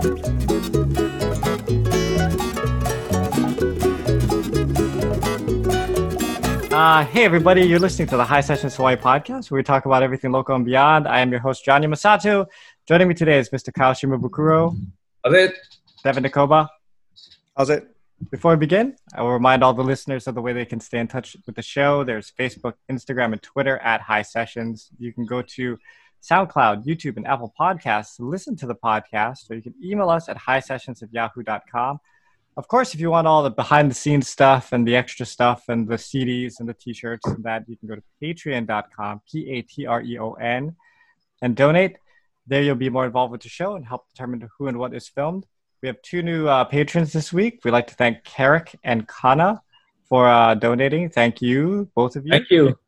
Uh, hey, everybody, you're listening to the High Sessions Hawaii podcast where we talk about everything local and beyond. I am your host, John Yamasato. Joining me today is Mr. Kyle Shimabukuro, How's it? Devin Nakoba. How's it? Before we begin, I will remind all the listeners of the way they can stay in touch with the show. There's Facebook, Instagram, and Twitter at High Sessions. You can go to SoundCloud, YouTube, and Apple Podcasts to listen to the podcast, or you can email us at highsessions at yahoo.com. Of course, if you want all the behind the scenes stuff and the extra stuff and the CDs and the t shirts and that, you can go to patreon.com, P A T R E O N, and donate. There you'll be more involved with the show and help determine who and what is filmed. We have two new uh, patrons this week. We'd like to thank Carrick and Kana for uh, donating. Thank you, both of you. Thank you.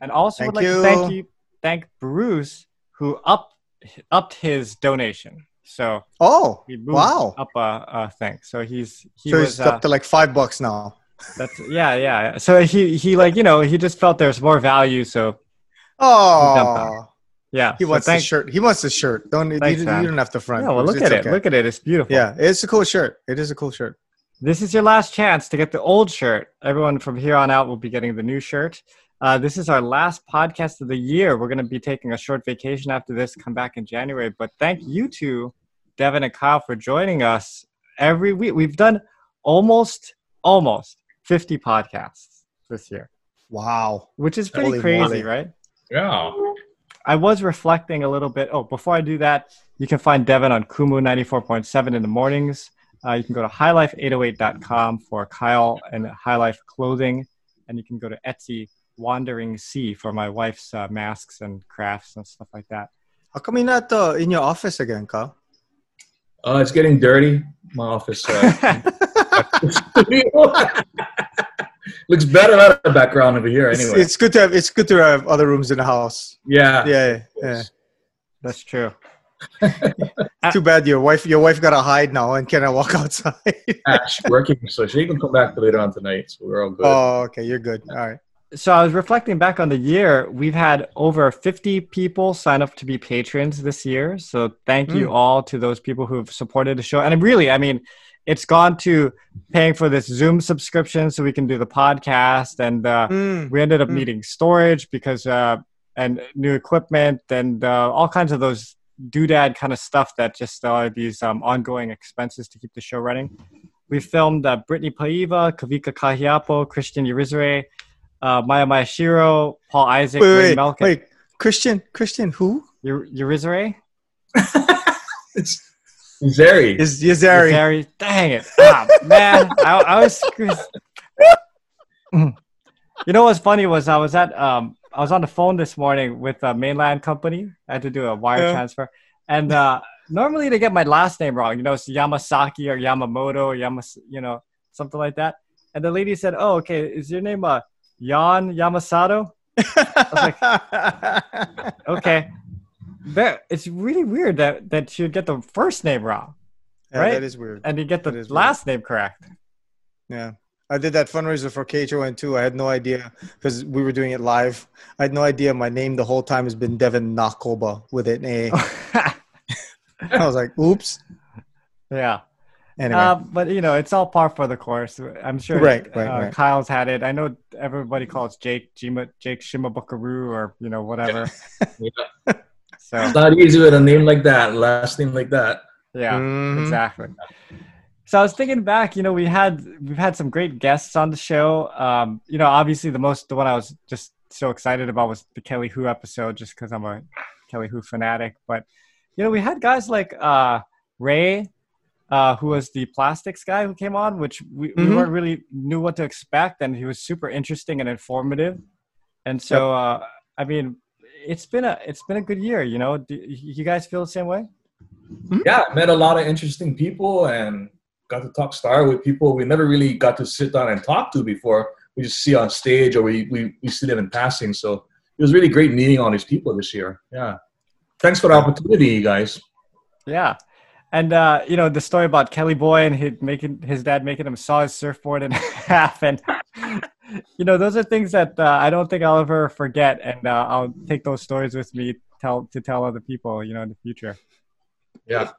And also Thank would like you. to thank you, thank Bruce, who upped upped his donation. So Oh, he moved wow. up a, a thing. So he's he so was he's uh, up to like five bucks now. that's yeah yeah. So he he like you know he just felt there's more value. So Oh, yeah, he so wants thank- the shirt. He wants the shirt. Don't you, Thanks, you, man. don't have to front. Yeah, well look It's at it. Look at it. It's beautiful. Yeah, it's a cool shirt. It is a cool shirt. This is your last chance to get the old shirt. Everyone from here on out will be getting the new shirt. Uh, this is our last podcast of the year. We're going to be taking a short vacation after this, come back in January. But thank you to Devin and Kyle for joining us every week. We've done almost, almost 50 podcasts this year, Wow. which is pretty Holy crazy, moly. right? Yeah. I was reflecting a little bit. Oh, before I do that, you can find Devin on Kumu 94.7 in the mornings. Uh, you can go to highlife808.com for Kyle and High Life clothing. And you can go to Etsy Wandering Sea for my wife's uh, masks and crafts and stuff like that. How come you're not uh, in your office again, Carl? Uh, it's getting dirty. My office. Uh, looks better out of the background over here. It's, Anyway. it's good to have. It's good to have other rooms in the house. yeah. Yeah, yeah. That's true. Too bad your wife. Your wife got to hide now and cannot walk outside. Yeah, she's working, so she can come back later on tonight. So we're all good. oh, okay. You're good. All right. So I was reflecting back on the year. We've had over 50 people sign up to be patrons this year. So thank you Mm. all to those people who've supported the show. And really, I mean, it's gone to paying for this Zoom subscription so we can do the podcast. And uh, Mm. we ended up Mm. needing storage because, uh, and new equipment and uh, all kinds of those doodad kind of stuff that just are these um, ongoing expenses to keep the show running. We filmed uh, Brittany Paiva, Kavika Kahiapo, Christian Yurizure, uh, Maya Mayashiro, Paul Isaac, Wait, Ray wait, Melkin. wait. Christian, Christian, who Yu- Yurizure? it's Zeri. is is there? Yuzari. Dang it. Ah, man, I, I was. You know what's funny was I was at um I was on the phone this morning with a mainland company. I had to do a wire Yeah. transfer, and uh, normally they get my last name wrong. You know, it's Yamasaki or Yamamoto or Yamas, you know, something like that. And the lady said, "Oh, okay, is your name uh Jan Yamasato?" Okay, Ver- it's really weird that that would get the first name wrong Yeah, Right? That is weird. and you get the That is weird. last name correct. Yeah. I did that fundraiser for KHON too. I had no idea because we were doing it live. I had no idea my name the whole time has been Devin Nakoba with an A. I was like, oops. yeah. Anyway. Uh, but you know, it's all par for the course. I'm sure. Right, right, uh, right. Kyle's had it. I know everybody calls Jake Jima, Jake Shimabukaru or you know whatever. Yeah. So It's not easy with a name like that, last name like that. yeah, Mhm. exactly. So I was thinking back. You know, we had we've had some great guests on the show. Um, you know, obviously the most the one I was just so excited about was the Kelly Who episode, just because I'm a Kelly Who fanatic. But you know, we had guys like uh, Ray. Uh, who was the plastics guy who came on, which we, we Mhm. weren't really knew what to expect, and he was super interesting and informative. And so, uh, I mean, it's been a it's been a good year. You know, do you guys feel the same way? Yeah, met a lot of interesting people and got to talk star with people we never really got to sit down and talk to before. We just see on stage or we, we, we see them in passing. So it was really great meeting all these people this year. Yeah. Thanks for the opportunity, you guys. Yeah. And uh, you know the story about Kelly Boy and his making his dad making him saw his surfboard in half, and you know those are things that uh, I don't think I'll ever forget, and uh, I'll take those stories with me tell to tell other people, you know, in the future. Yeah.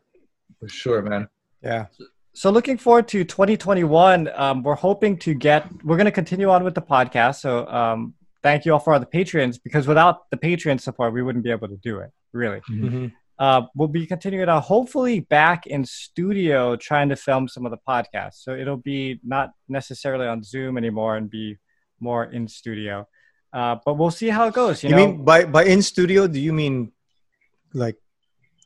for sure, man. Yeah. So looking forward to 2021. Um, we're hoping to get. We're going to continue on with the podcast. So um, thank you all for all the patrons because without the patron support, we wouldn't be able to do it. Really. Mm-hmm. Uh, we'll be continuing on, hopefully back in studio, trying to film some of the podcasts. So it'll be not necessarily on Zoom anymore and be more in studio. Uh, but we'll see how it goes. You, You, know, mean by by in studio? Do you mean like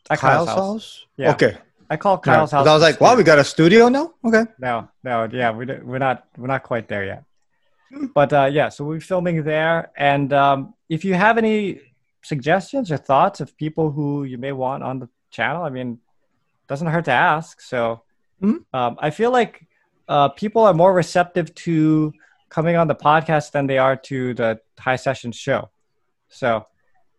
at Kyle's, Kyle's house? Yeah. Okay. I call Kyle's Kyle's house. I was like, wow, we got a studio now. Okay. No, no, yeah, we we're not we're not quite there yet. But uh, yeah, so we're filming there, and um, if you have any suggestions or thoughts of people who you may want on the channel, I mean, doesn't hurt to ask. So Mhm. um, I feel like uh, people are more receptive to coming on the podcast than they are to the high session show. So.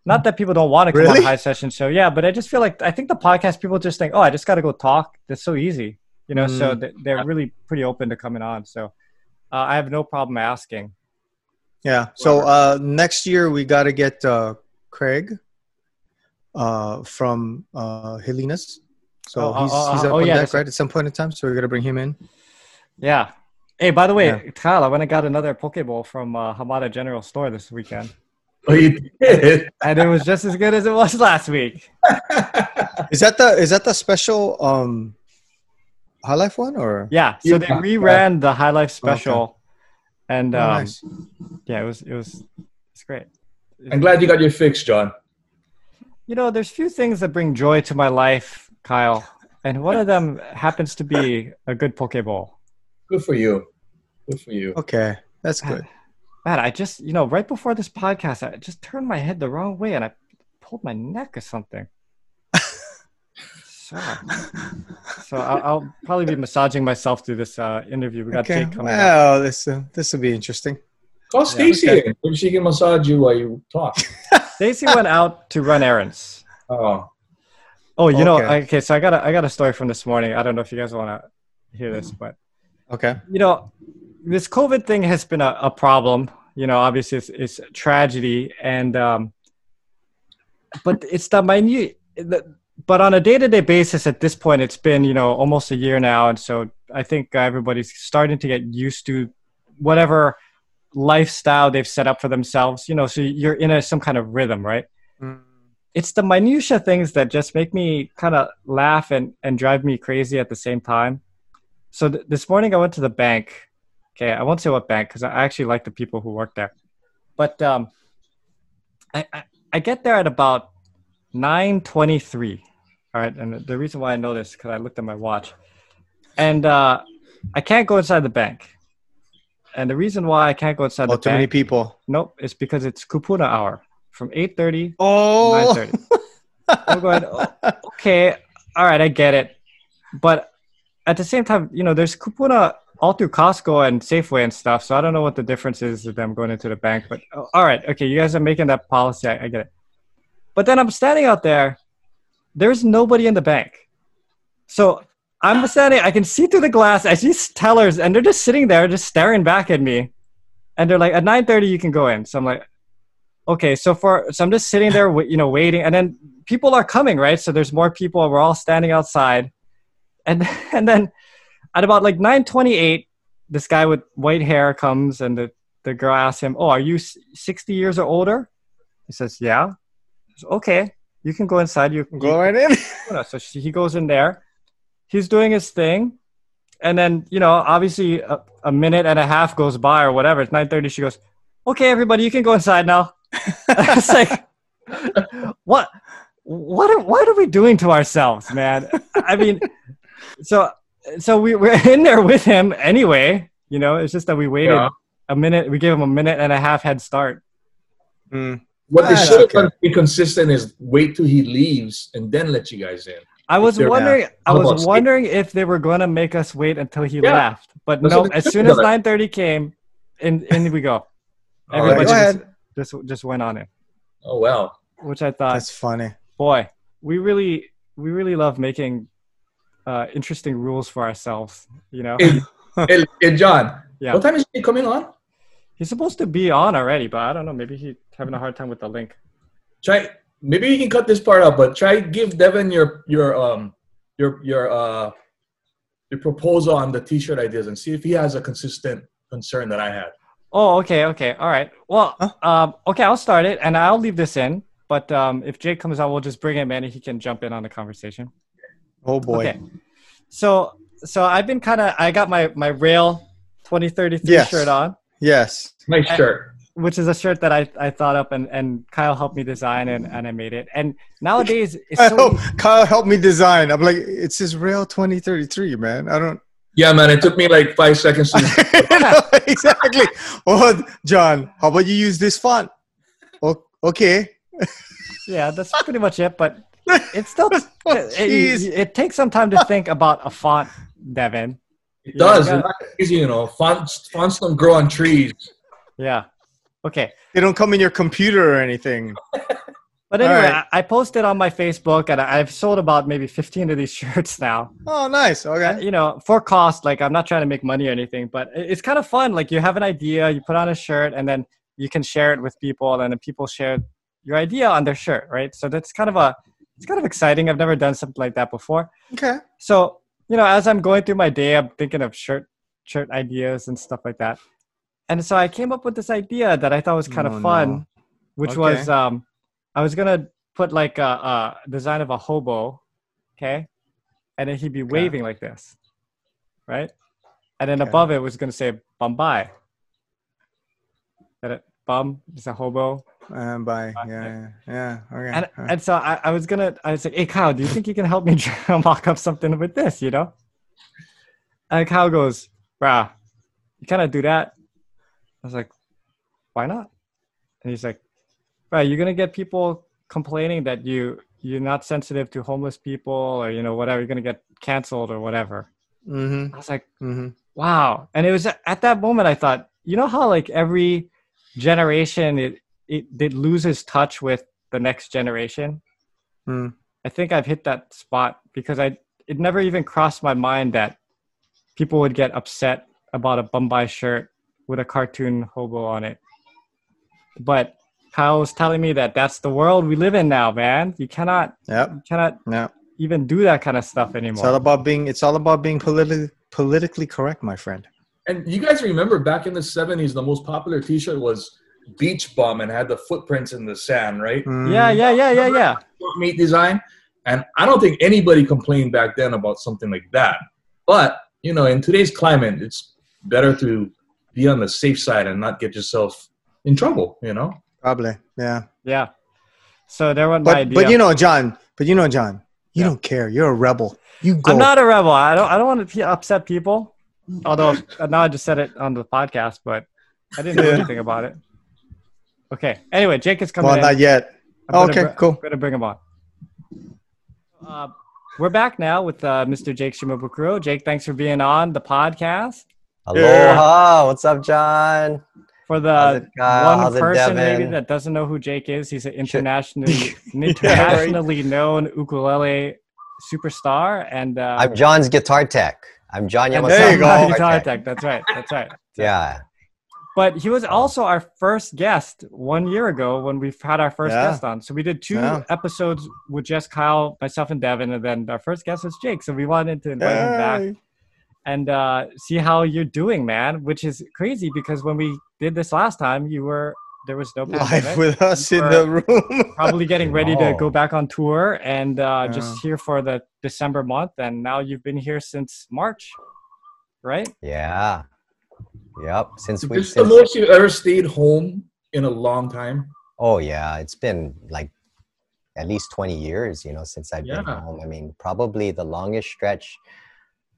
Not that people don't want to come on Really? the high session show, yeah, but I just feel like I think the podcast people just think, oh, I just got to go talk. That's so easy, you know. So Mm. th- they're really pretty open to coming on. So uh, I have no problem asking. Yeah. So uh, next year we got to get uh, Craig uh, from uh, Helena's. So Oh, oh, he's, oh, he's oh, up oh, on yeah, deck, right? At some point in time. So we're gonna bring him in. Yeah. Hey, by the way, Yeah. Kyle, I went and got another poke bowl from uh, Hamada General Store this weekend, Oh, you did. and it was just as good as it was last week. Is that the is that the special um, High Life one or? Yeah. So they Yeah. reran the High Life special, and Oh, um, nice. yeah, it was it was it's great. I'm glad you got your fix, John. You know, there's few things that bring joy to my life, Kyle, and one of them happens to be a good poke bowl. Good for you. Good for you. Okay, that's good. Man, I just, you know, right before this podcast, I just turned my head the wrong way and I pulled my neck or something. so, so I'll, I'll probably be massaging myself through this uh, interview. We got Okay. Jake coming up. Well, this uh, this will be interesting. Call Stacy okay. in. Maybe she can massage you while you talk. Stacy went out to run errands. Oh, Oh, you know, Okay. okay. So I got a, I got a story from this morning. I don't know if you guys want to hear this, but Okay. you know, this COVID thing has been a, a problem. You know, obviously it's, it's a tragedy, and um, but it's the minute. The, but on a day-to-day basis, at this point, it's been you know almost a year now, and so I think everybody's starting to get used to whatever lifestyle they've set up for themselves. You know, so you're in a some kind of rhythm, right? it's the minutia things that just make me kind of laugh and, and drive me crazy at the same time. So th- this morning I went to the bank. Okay, I won't say what bank because I actually like the people who work there. But um, I, I I get there at about nine twenty three. All right, and the reason why I know this because I looked at my watch, and uh, I can't go inside the bank. And the reason why I can't go inside Oh, the too many people. nope, it's because it's kupuna hour from eight thirty Oh. 9:30. I'm going, "Oh, okay, all right, I get it. But at the same time, you know, there's kupuna all through Costco and Safeway and stuff. So I don't know what the difference is of them going into the bank. But oh, all right, okay, you guys are making that policy. I, I get it. But then I'm standing out there. There's nobody in the bank. So I'm standing. I can see through the glass. I see tellers, and they're just sitting there, just staring back at me. And they're like, at 9:30 you can go in. So I'm like, okay. So for so I'm just sitting there, you know, waiting, and then people are coming, right? So there's more people. We're all standing outside, and and then at about like 9:28, this guy with white hair comes, and the the girl asks him, "Oh, are you 60 years or older?" He says, "Yeah." Says, okay, you can go inside. You can Go right in. so she, he goes in there. He's doing his thing, and then you know, obviously, a, a minute and a half goes by or whatever. It's 9:30. She goes, "Okay, everybody, you can go inside now." it's like, what? What are what are we doing to ourselves, man? I mean, so so we we're in there with him anyway. You know, it's just that we waited Yeah. a minute. We gave him a minute and a half head start. Mm. what they should have okay. done to be consistent is wait till he leaves and then let you guys in. I was they're- wondering. I was Steve? wondering if they were going to make us wait until he Yeah. left, but That's no. As soon as nine thirty came, in in we go. Everybody go just, just just went on it, Oh wow. which I thought, That's funny. boy, we really we really love making uh, interesting rules for ourselves. You know, Hey, hey, hey, John. Yeah. What time is he coming on? he's supposed to be on already, but I don't know. Maybe he's having a hard time with the link. Try. Maybe you can cut this part out, but try give Devin your your um your your uh your proposal on the t-shirt ideas and see if he has a consistent concern that I had. Oh, okay, okay, all right. Well, Huh? um, okay, I'll start it, and I'll leave this in. But um, if Jake comes on, we'll just bring him in, and he can jump in on the conversation. Oh boy. Okay. So, so I've been kind of. I got my my Rail 2033 Yes. shirt on, Yes. Nice shirt. Which is a shirt that I, I thought up, and, and Kyle helped me design, and, and I made it. And nowadays, it's I so hope Kyle helped me design. I'm like, it's says Rail 2033, man. I don't. Yeah, man. It took me like five seconds to. exactly. Oh, John, how about you use this font? O- okay. yeah, that's pretty much it. But it's still oh, it, it, it takes some time to think about a font, Devin. It does. you It's got- not easy, you know. Fonts, fonts don't grow on trees. Yeah. Okay. They don't come in your computer or anything. But anyway, right. I, I posted on my Facebook, and I- I've sold about maybe 15 of these shirts now. Oh, nice. Okay. you know, for cost, like I'm not trying to make money or anything, but it's kind of fun. Like you have an idea, you put on a shirt, and then you can share it with people, and then people share your idea on their shirt, right? So that's kind of a, it's kind of exciting. I've never done something like that before. Okay. So you know, as I'm going through my day, I'm thinking of shirt, shirt ideas and stuff like that. And so I came up with this idea that I thought was kind Oh, of fun, no. which Okay. was um, I was gonna put like a, a design of a hobo, okay, and then he'd be waving like this, right? And then Okay. above it was gonna say Bombay. That it bum is a hobo, Um, bye. Yeah. Yeah. yeah. Okay. and right. and so I, I was gonna I was like, hey Kyle, do you think you can help me mock up something with this? You know? And Kyle goes, bruh, you kind of do that. I was like, why not? And he's like, bruh, you're gonna get people complaining that you you're not sensitive to homeless people or you know whatever. You're gonna get canceled or whatever. Mm-hmm. I was like, Mm-hmm. wow and it was at that moment i thought you know how like every generation it it, it loses touch with the next generation Hmm. i think i've hit that spot because i it never even crossed my mind that people would get upset about a bombay shirt with a cartoon hobo on it but Kyle's telling me that that's the world we live in now man you cannot Yep. you cannot Yeah. even do that kind of stuff anymore. It's all about being. It's all about being politically politically correct, my friend. And you guys remember back in the 70s, the most popular t shirt was Beach Bum and had the footprints in the sand, right? Mm. yeah yeah yeah yeah yeah Meat design. And I don't think anybody complained back then about something like that. But, you know, in today's climate, it's better to be on the safe side and not get yourself in trouble, you know? Probably. Yeah. Yeah. So there went my But idea. but you know, John. But you know, John. You Yeah. don't care. You're a rebel. You go. I'm not a rebel. I don't. I don't want to upset people. Although uh, now I just said it on the podcast, but I didn't know Yeah. anything about it. Okay. Anyway, Jake is coming well, in. not yet. I'm gonna okay. br- cool. I'm gonna bring him on. Uh, we're back now with uh, Mr. Jake Shimabukuro. Jake, thanks for being on the podcast. Aloha. What's up, John? For the one How's person maybe that doesn't know who Jake is, he's an internationally an internationally known ukulele superstar, and uh, I'm John's guitar tech. I'm John and Yamamoto. There you go. guitar Guitar tech. That's right. That's right. Yeah. But he was also our first guest one year ago when we had our first Yeah. guest on. So we did two Yeah. episodes with Jess, Kyle, myself, and Devin, and then our first guest was Jake. So we wanted to invite him back Hey. And uh, see how you're doing, man. Which is crazy because when we did this last time, you were there was no Live with us in the room. Probably getting ready to go back on tour and uh, just here for the December month. And now you've been here since March, right? Yeah. Yep. Since we This is the most you've ever stayed home in a long time. Oh yeah, it's been like at least 20 years, you know, since I've been home. I mean, probably the longest stretch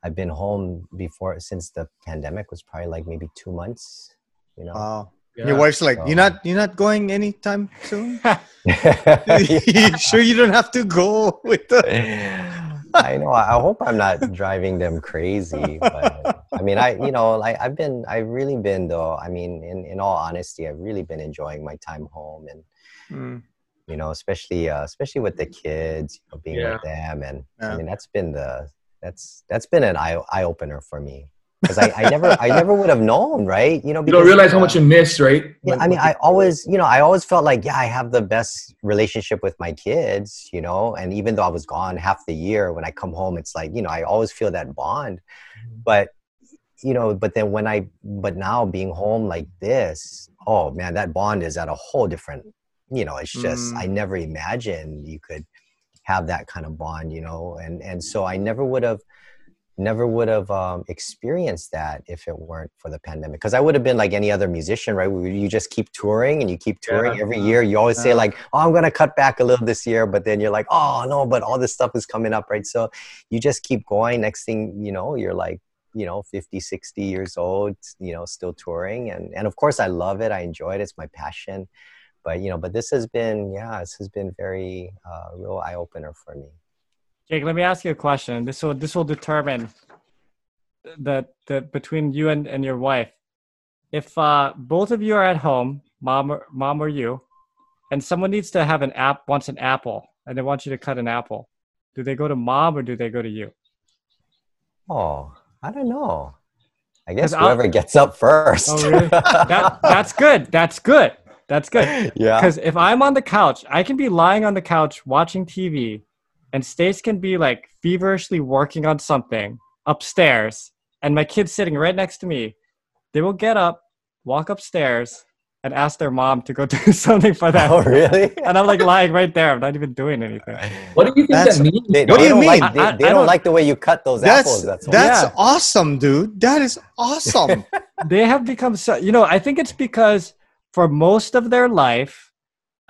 I've been home before since the pandemic was probably like maybe 2 months, you know. Wow. Yeah. Your wife's like, So- you're not, you're not going anytime soon. You sure you don't have to go with the? I know. I hope I'm not driving them crazy, but I mean, I you know, like I've been, I've really been though. I mean, in in all honesty, I've really been enjoying my time home, and Mm, you know, especially uh, especially with the kids, you know, being Yeah. with them, and Yeah. I mean, that's been the that's that's been an eye eye opener for me. because I, I never I never would have known, right? You know, You don't because, realize how uh, much you miss, right? yeah, I mean, I always, you know, I always felt like, yeah, I have the best relationship with my kids, you know, and even though I was gone half the year, when I come home, it's like, you know, I always feel that bond. But, you know, but then when I, but now being home like this, oh man, that bond is at a whole different, you know, it's just, Mm. I never imagined you could have that kind of bond, you know, and, and so I never would have, never would have um, experienced that if it weren't for the pandemic because i would have been like any other musician right? You just keep touring and you keep touring Yeah. every year. You always say like oh i'm going to cut back a little this year but then you're like oh no but all this stuff is coming up right? So you just keep going. Next thing you know you're like you know 50 60 years old you know still touring. And and of course i love it. I enjoy it. It's my passion but you know but this has been yeah this has been very uh, real eye-opener for me Jake, let me ask you a question. This will this will determine that the between you and, and your wife. If uh, both of you are at home, mom or mom or you, and someone needs to have an app wants an apple and they want you to cut an apple, do they go to mom or do they go to you? Oh, I don't know. I guess 'Cause I'll- whoever gets up first. Oh, really? That that's good. That's good. That's good. yeah. Because if I'm on the couch, I can be lying on the couch watching TV, and Stace can be like feverishly working on something upstairs, and my kid's sitting right next to me. They will get up, walk upstairs, and ask their mom to go do something for them. Oh, really? And I'm like lying right there. I'm not even doing anything. What do you think That's- that means? They, What do you mean? Like, they I- I- they I don't, don't- like the way you cut those That's apples. That's that's Yeah. awesome, dude. That is awesome. They have become so. You know, I think it's because for most of their life,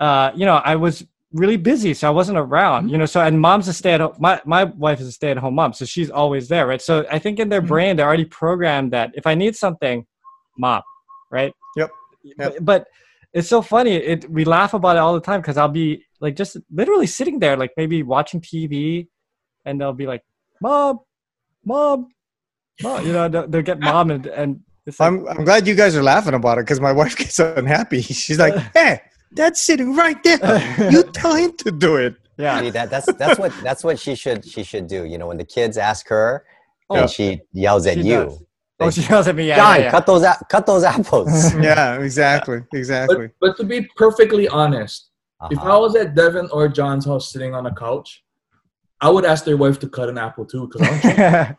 uh, you know, I was really busy, so I wasn't around. You know, so and mom's a stay at home. My my wife is a stay at home mom, so she's always there, right? So I think in their Mhm. brain they're already programmed that if I need something, mom, right? Yep. But, but it's so funny. It we laugh about it all the time because I'll be like just literally sitting there, like maybe watching TV, and they'll be like, "Mom, mom, mom," you know, they'll, they'll get mom and and. It's like, I'm I'm glad you guys are laughing about it because my wife gets unhappy. She's like, "Hey, that's sitting right there. You tell him to do it." yeah. See, that, that's that's what that's what she should she should do. You know, when the kids ask her, Oh, and she yells at she you. does. Oh, she yells at me. Yeah, John, yeah, yeah. cut those a- cut those apples. Yeah, exactly, exactly. But, but to be perfectly honest, if Uh-huh. I was at Devin or John's house sitting on a couch, I would ask their wife to cut an apple too because I'm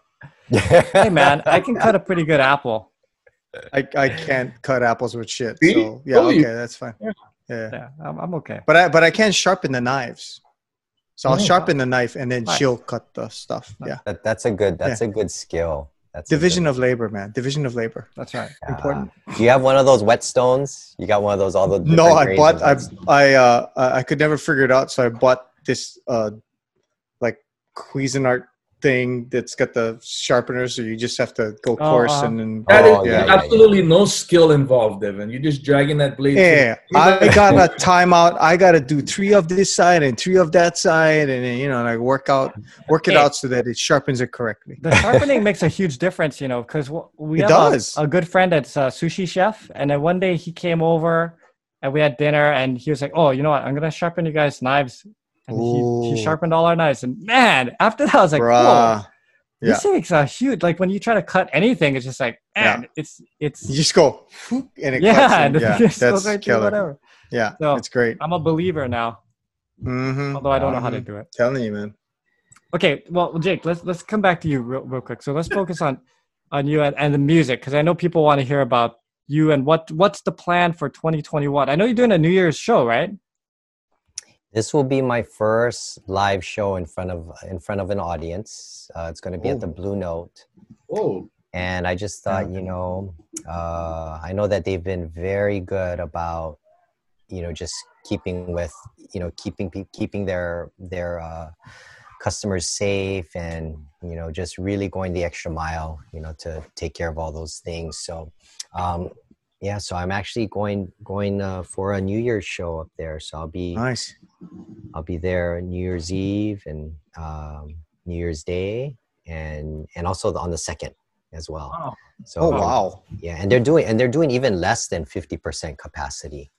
hey man, I can cut a pretty good apple. I, I can't cut apples with shit. See? So yeah, Told okay, that's fine. Yeah. Yeah. Yeah, I'm, I'm okay. But I but I can sharpen the knives. So I'll Oh. sharpen the knife and then Nice. she'll cut the stuff. Yeah. That, that's a good that's a good skill. That's Division good- of labor, man. Division of labor. That's right. Yeah. Important. Do you have one of those whetstones? You got one of those all the No, I bought I? I uh I I could never figure it out, so I bought this uh like Cuisinart thing that's got the sharpeners, or you just have to go Oh, coarse uh-huh. and then That is Oh, yeah, yeah, absolutely no skill involved, Devin. You're just dragging that blade. to- Yeah, I got a timeout. I got to do three of this side and three of that side, and then, you know, and I work out, work it Hey. out so that it sharpens it correctly. The sharpening makes a huge difference, you know, because we It have a- does. A, good friend that's a sushi chef, and then one day he came over and we had dinner, and he was like, "Oh, you know what? I'm gonna sharpen you guys' knives." And he, he sharpened all our knives, and man, after that, I was like, "Whoa, Bruh. Yeah. this makes a huge." Like when you try to cut anything, it's just like, man, it's it's You just go, and it yeah, cuts. and yeah, that's right killer. whatever. Yeah, So- it's great. I'm a believer now, Mm-hmm. although I don't know how to Mhm. do it. Telling you, man. Okay, well, Jake, let's let's come back to you real, real quick. So let's focus on on you and, and the music because I know people want to hear about you and what what's the plan for 2021. I know you're doing a New Year's show, right? This will be my first live show in front of in front of an audience. Uh, it's going to be at the Blue Note, Oh, and I just thought, you know, uh, I know that they've been very good about, you know, just keeping with, you know, keeping keeping their their uh, customers safe, and you know, just really going the extra mile, you know, to take care of all those things. So. Um, yeah, so I'm actually going going uh, for a New Year's show up there. So I'll be Nice. I'll be there New Year's Eve and um, New Year's Day, and and also on the second as well. wow. So Oh um, wow. yeah, and they're doing and they're doing even less than fifty percent capacity.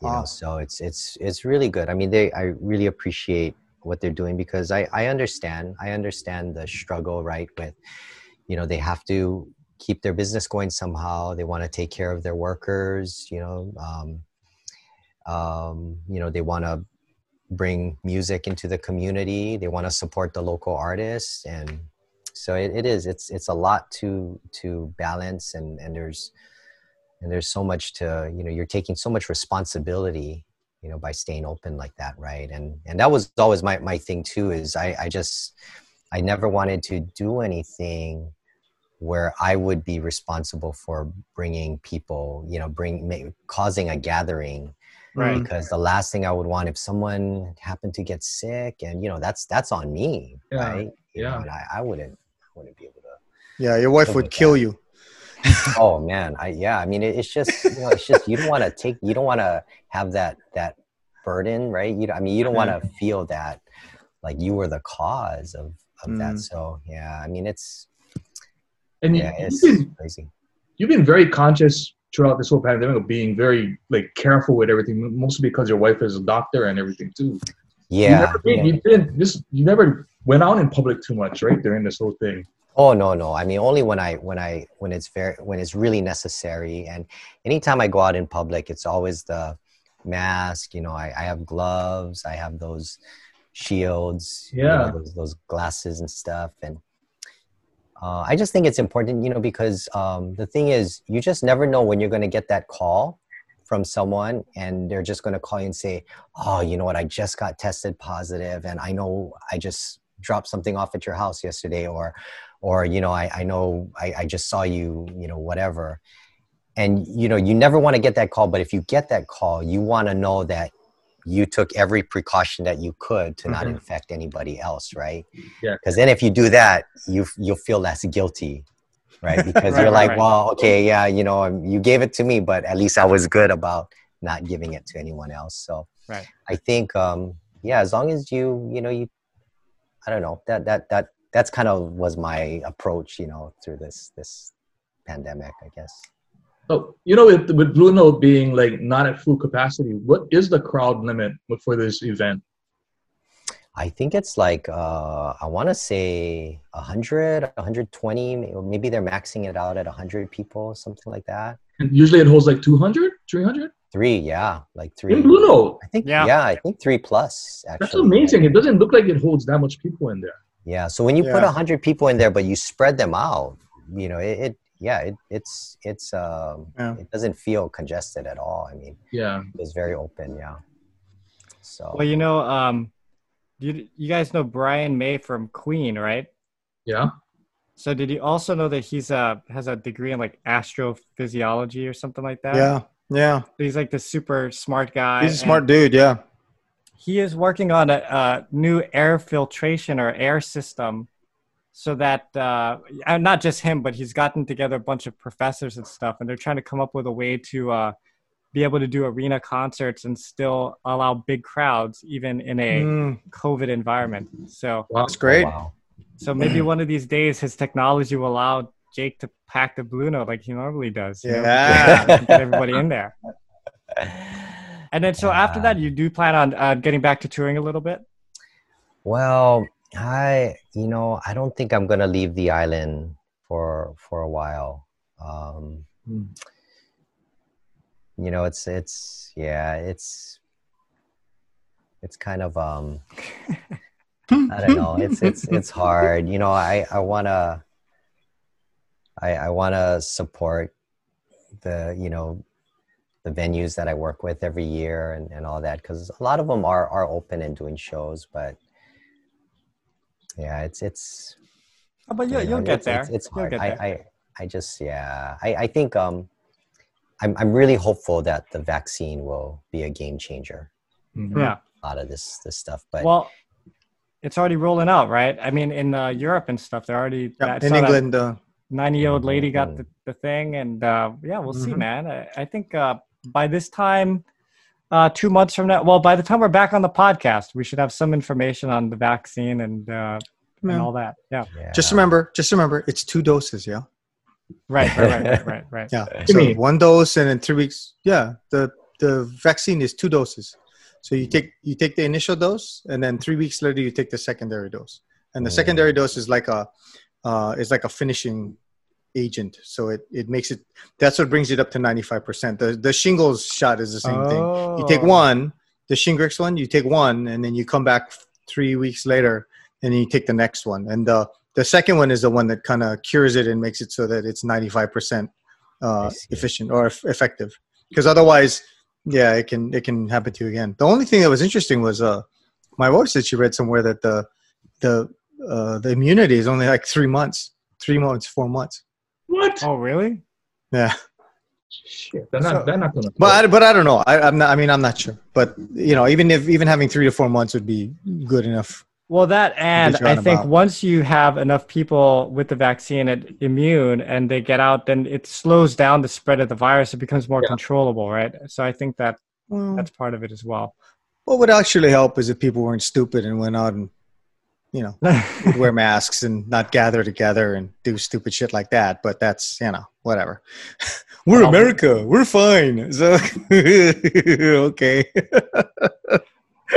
You Wow. know, so it's it's it's really good. I mean, they I really appreciate what they're doing because I I understand I understand the struggle right with, you know, they have to keep their business going somehow. They want to take care of their workers. You know, um, um, you know, they want to bring music into the community. They want to support the local artists, and so it, it is. It's it's a lot to to balance, and and there's and there's so much to you know. You're taking so much responsibility you know by staying open like that right and and that was always my my thing too is i i just i never wanted to do anything where i would be responsible for bringing people you know bring causing a gathering Right. because the last thing i would want if someone happened to get sick and you know that's that's on me Yeah, right You know, yeah. and I, I wouldn't I wouldn't be able to Yeah, your wife would kill that. you. oh man i yeah i mean it, it's just you know it's just you don't want to take you don't want to have that that burden right you don't, i mean you don't want to feel that like you were the cause of of that Mm. so yeah i mean it's And yeah it's you've, been, crazy you've been very conscious throughout this whole pandemic of being very like careful with everything, mostly because your wife is a doctor and everything too. You yeah, never, yeah. you didn't this you never went out in public too much, right? During this whole thing. Oh no, no. I mean, only when I when I when it's very when it's really necessary. And anytime I go out in public, it's always the mask. You know, I, I have gloves. I have those shields. you know, Yeah. those those glasses and stuff. And uh, I just think it's important, you know, because um, the thing is, you just never know when you're going to get that call from someone, and they're just going to call you and say, "Oh, you know what? I just got tested positive, and I know I just dropped something off at your house yesterday," or or you know i, I know I, I just saw you you know whatever and you know you never want to get that call but if you get that call you want to know that you took every precaution that you could to not Mhm. infect anybody else right Yeah. because then if you do that you you'll feel less guilty right because Right, you're like right. well okay yeah you know um, you gave it to me but at least i was good about not giving it to anyone else so Right. i think um yeah as long as you you know you i don't know that that that that's kind of was my approach you know through this this pandemic i guess So you know, with, with Blue Note being like not at full capacity, what is the crowd limit for this event? i think it's like uh i want to say 100 120 maybe they're maxing it out at 100 people something like that And usually it holds like 200, 300 three yeah like three in Blue Note. i think Yeah. yeah. i think three plus actually That's amazing. It doesn't look like it holds that much people in there. Yeah. So when you put Yeah. a hundred people in there, but you spread them out, you know, it, it yeah, it, it's it's um, Yeah. it doesn't feel congested at all. I mean, Yeah. it's very open. Yeah. So Well, you know, um, you you guys know Brian May from Queen, right? Yeah. So did you also know that he's a has a degree in like astrophysiology or something like that? Yeah, yeah. He's like the super smart guy. He's a smart dude. Yeah. He is working on a, a new air filtration or air system, so that uh, and not just him, but he's gotten together a bunch of professors and stuff, and they're trying to come up with a way to uh, be able to do arena concerts and still allow big crowds even in a Mm, COVID environment. So Wow. that's great. Oh, wow. So maybe one of these days, his technology will allow Jake to pack the Blue Note like he normally does. you know, Yeah. get everybody in there. And then, so after that, you do plan on uh, getting back to touring a little bit. Well, I you know I don't think I'm gonna leave the island for for a while. Um, Hmm. you know, it's it's yeah, it's it's kind of um I don't know. It's it's it's hard. You know, I I wanna I I wanna support the you know the venues that I work with every year and, and all that because a lot of them are are open and doing shows, but yeah, it's it's Oh, but you'll, you know, you'll get it's- there. It's, it's hard. get I. I I just yeah. I, I think um I'm I'm really hopeful that the vaccine will be a game changer. Mhm. yeah. A lot of this this stuff, but Well, it's already rolling out, right? I mean, in uh, Europe and stuff, they're already Yeah, I in saw that England, uh, 90 year old lady got Mhm. the, the thing. And uh, yeah, we'll see, Mhm. man. I, I think uh, by this time, uh, two months from now, well, by the time we're back on the podcast, we should have some information on the vaccine and, uh, and all that. Yeah. yeah. just remember, just remember, it's two doses. Yeah. Right, right, right, right, right, right. Yeah. So mean- one dose and in three weeks. Yeah. The the vaccine is two doses. So you take you take the initial dose and then three weeks later you take the secondary dose. And the Mm. secondary dose is like a uh, is like a finishing agent, so it it makes it. That's what brings it up to ninety five percent. The the shingles shot is the same thing. You take Oh. one, the Shingrix one, you take one, and then you come back three weeks later, and then you take the next one. And the the second one is the one that kind of cures it and makes it so that it's ninety five percent uh, efficient or eff- effective. Because otherwise, yeah, it can it can happen to you again. The only thing that was interesting was uh, my wife said she read somewhere that the the uh, the immunity is only like three months, three months, four months. What? Oh, really? Yeah, Shit, they're not. So- they're not gonna. but I, but I don't know. I, I'm not. I mean, I'm not sure. But you know, even if even having three to four months would be good enough. Well, that and I think about. once you have enough people with the vaccine and immune and they get out, then it slows down the spread of the virus. It becomes more Yeah. controllable, right? So I think that Well, that's part of it as well. what would actually help is if people weren't stupid and went out and you know wear masks and not gather together and do stupid shit like that. But that's you know whatever. We're America. We're fine. So okay.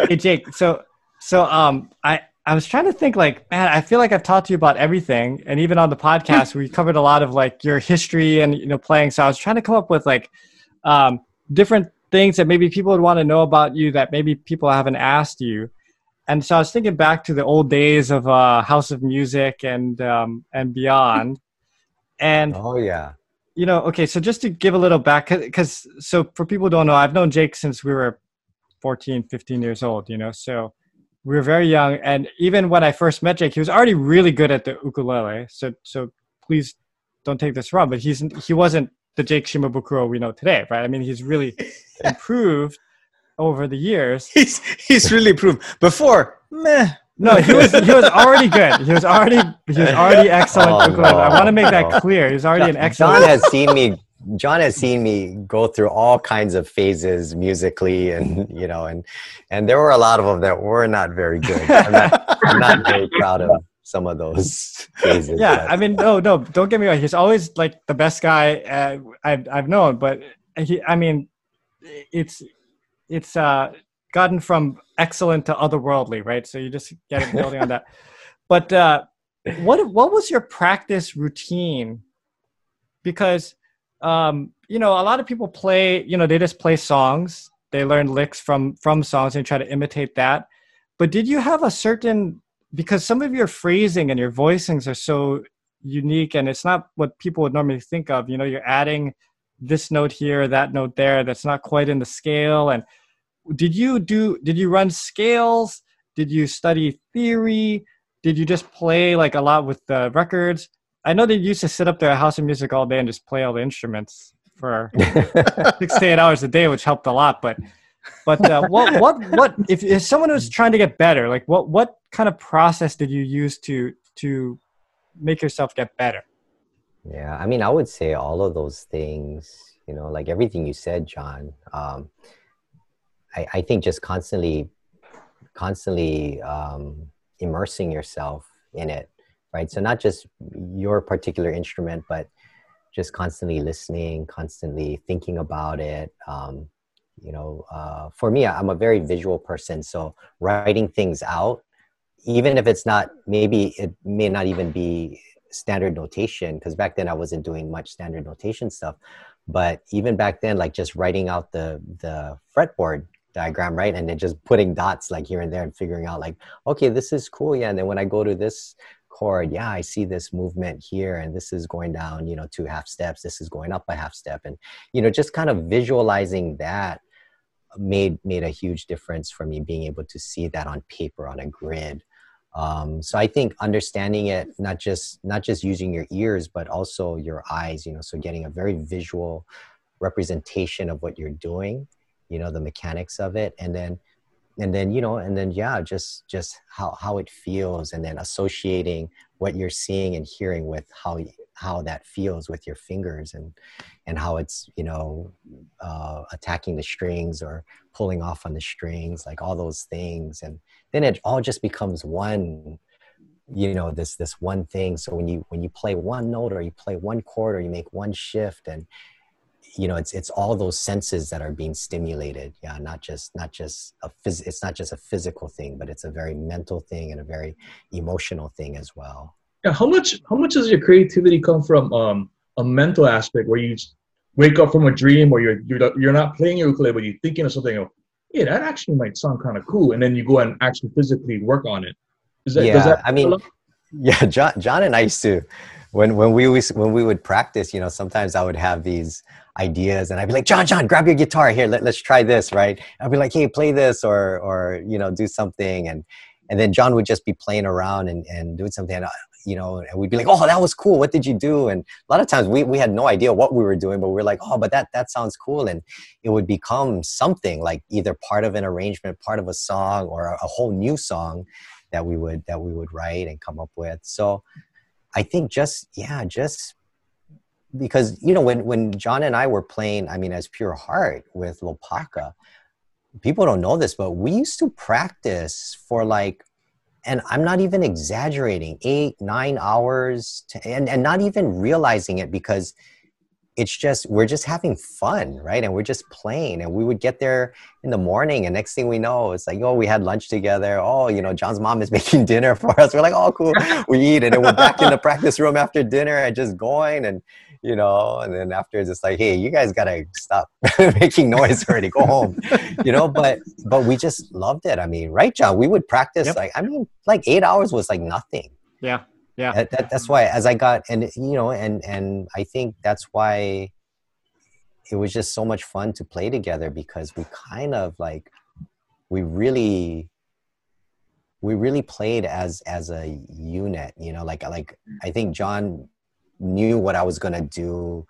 hey Jake, so so um I I was trying to think like man, I feel like I've talked to you about everything, and even on the podcast we covered a lot of like your history and you know playing. So I was trying to come up with like um different things that maybe people would want to know about you that maybe people haven't asked you. And so I was thinking back to the old days of uh, House of Music and um, and beyond, and Oh yeah. you know, okay, so just to give a little back, because so for people who don't know, I've known Jake since we were 14, 15 years old, you know, so we were very young. And even when I first met Jake, he was already really good at the ukulele. So, so please don't take this wrong, but he's, he wasn't the Jake Shimabukuro we know today, right? I mean, he's really improved over the years. he's he's really proved before. Meh. No, he was he was already good. He was already he was already excellent. Oh, ukulele. I want to make that no. clear. He was already an excellent. John has seen me. John has seen me go through all kinds of phases musically, and you know, and and there were a lot of them that were not very good. I'm not, I'm not very proud of some of those phases. yeah but- i mean no no don't get me wrong he's always like the best guy uh, I've, I've known but he i mean it's it's uh gotten from excellent to otherworldly right? So you just get it building on that. But uh what what was your practice routine? Because um you know a lot of people play you know they just play songs. They learn licks from from songs and try to imitate that. But did you have a certain because some of your phrasing and your voicings are so unique and it's not what people would normally think of you know you're adding this note here that note there that's not quite in the scale and did you do did you run scales? Did you study theory? Did you just play like a lot with the records? I know they used to sit up there at house of music all day and just play all the instruments for six to eight hours a day which helped a lot but but uh, what what what if, if someone was trying to get better like what what kind of process did you use to to make yourself get better? Yeah, I mean, I would say all of those things, you know, like everything you said, John. Um, I, I think just constantly, constantly um, immersing yourself in it, right? So not just your particular instrument, but just constantly listening, constantly thinking about it. Um, you know, uh, for me, I'm a very visual person, so writing things out, even if it's not, maybe it may not even be standard notation because back then I wasn't doing much standard notation stuff. But even back then, like just writing out the the fretboard diagram, right, and then just putting dots like here and there and figuring out like, okay, this is cool, yeah. And then when I go to this chord, yeah, I see this movement here, and this is going down, you know, two half steps. This is going up a half step, and you know, just kind of visualizing that made made a huge difference for me being able to see that on paper on a grid um, so i think understanding it not just not just using your ears but also your eyes you know so getting a very visual representation of what you're doing you know the mechanics of it. And then and then you know and then yeah just just how how it feels and then associating what you're seeing and hearing with how how that feels with your fingers and and how it's you know uh, attacking the strings or pulling off on the strings like all those things. And then it all just becomes one you know this this one thing. So when you when you play one note or you play one chord or you make one shift and you know it's it's all those senses that are being stimulated. Yeah not just not just a phys- it's not just a physical thing but it's a very mental thing and a very emotional thing as well. Yeah, how much how much does your creativity come from um, a mental aspect where you wake up from a dream or you're you're, you're not playing your ukulele but you're thinking of something, oh, yeah, that actually might sound kind of cool, and then you go and actually physically work on it. Is that, yeah, that I mean, yeah, John, John and I used to when when we was, when we would practice, you know, sometimes I would have these ideas and I'd be like, John, John, grab your guitar here. Let, let's try this, right? I'd be like, hey, play this or or you know, do something and and then John would just be playing around and, and doing something. And, uh, you know, and we'd be like, oh, that was cool. What did you do? And a lot of times we, we had no idea what we were doing, but we are like, oh, but that, that sounds cool. And it would become something like either part of an arrangement, part of a song or a whole new song that we would, that we would write and come up with. So I think just, yeah, just because, you know, when, when John and I were playing, I mean, as pure heart with Lopaka, people don't know this, but we used to practice for like, and I'm not even exaggerating, eight, nine hours, to, and, and not even realizing it because it's just, we're just having fun, right? And we're just playing. And we would get there in the morning, and next thing we know, it's like, oh, we had lunch together. Oh, you know, John's mom is making dinner for us. We're like, oh, cool. We eat, and then we're back in the practice room after dinner and just going. And you know, and then after it's just like, hey, you guys gotta stop making noise already, go home, you know. But but we just loved it. I mean, right, John? We would practice yep. like I mean, like eight hours was like nothing. Yeah, yeah. That, that, that's why as I got and you know, and and I think that's why it was just so much fun to play together because we kind of like we really we really played as as a unit you know like like i think john knew what I was gonna do.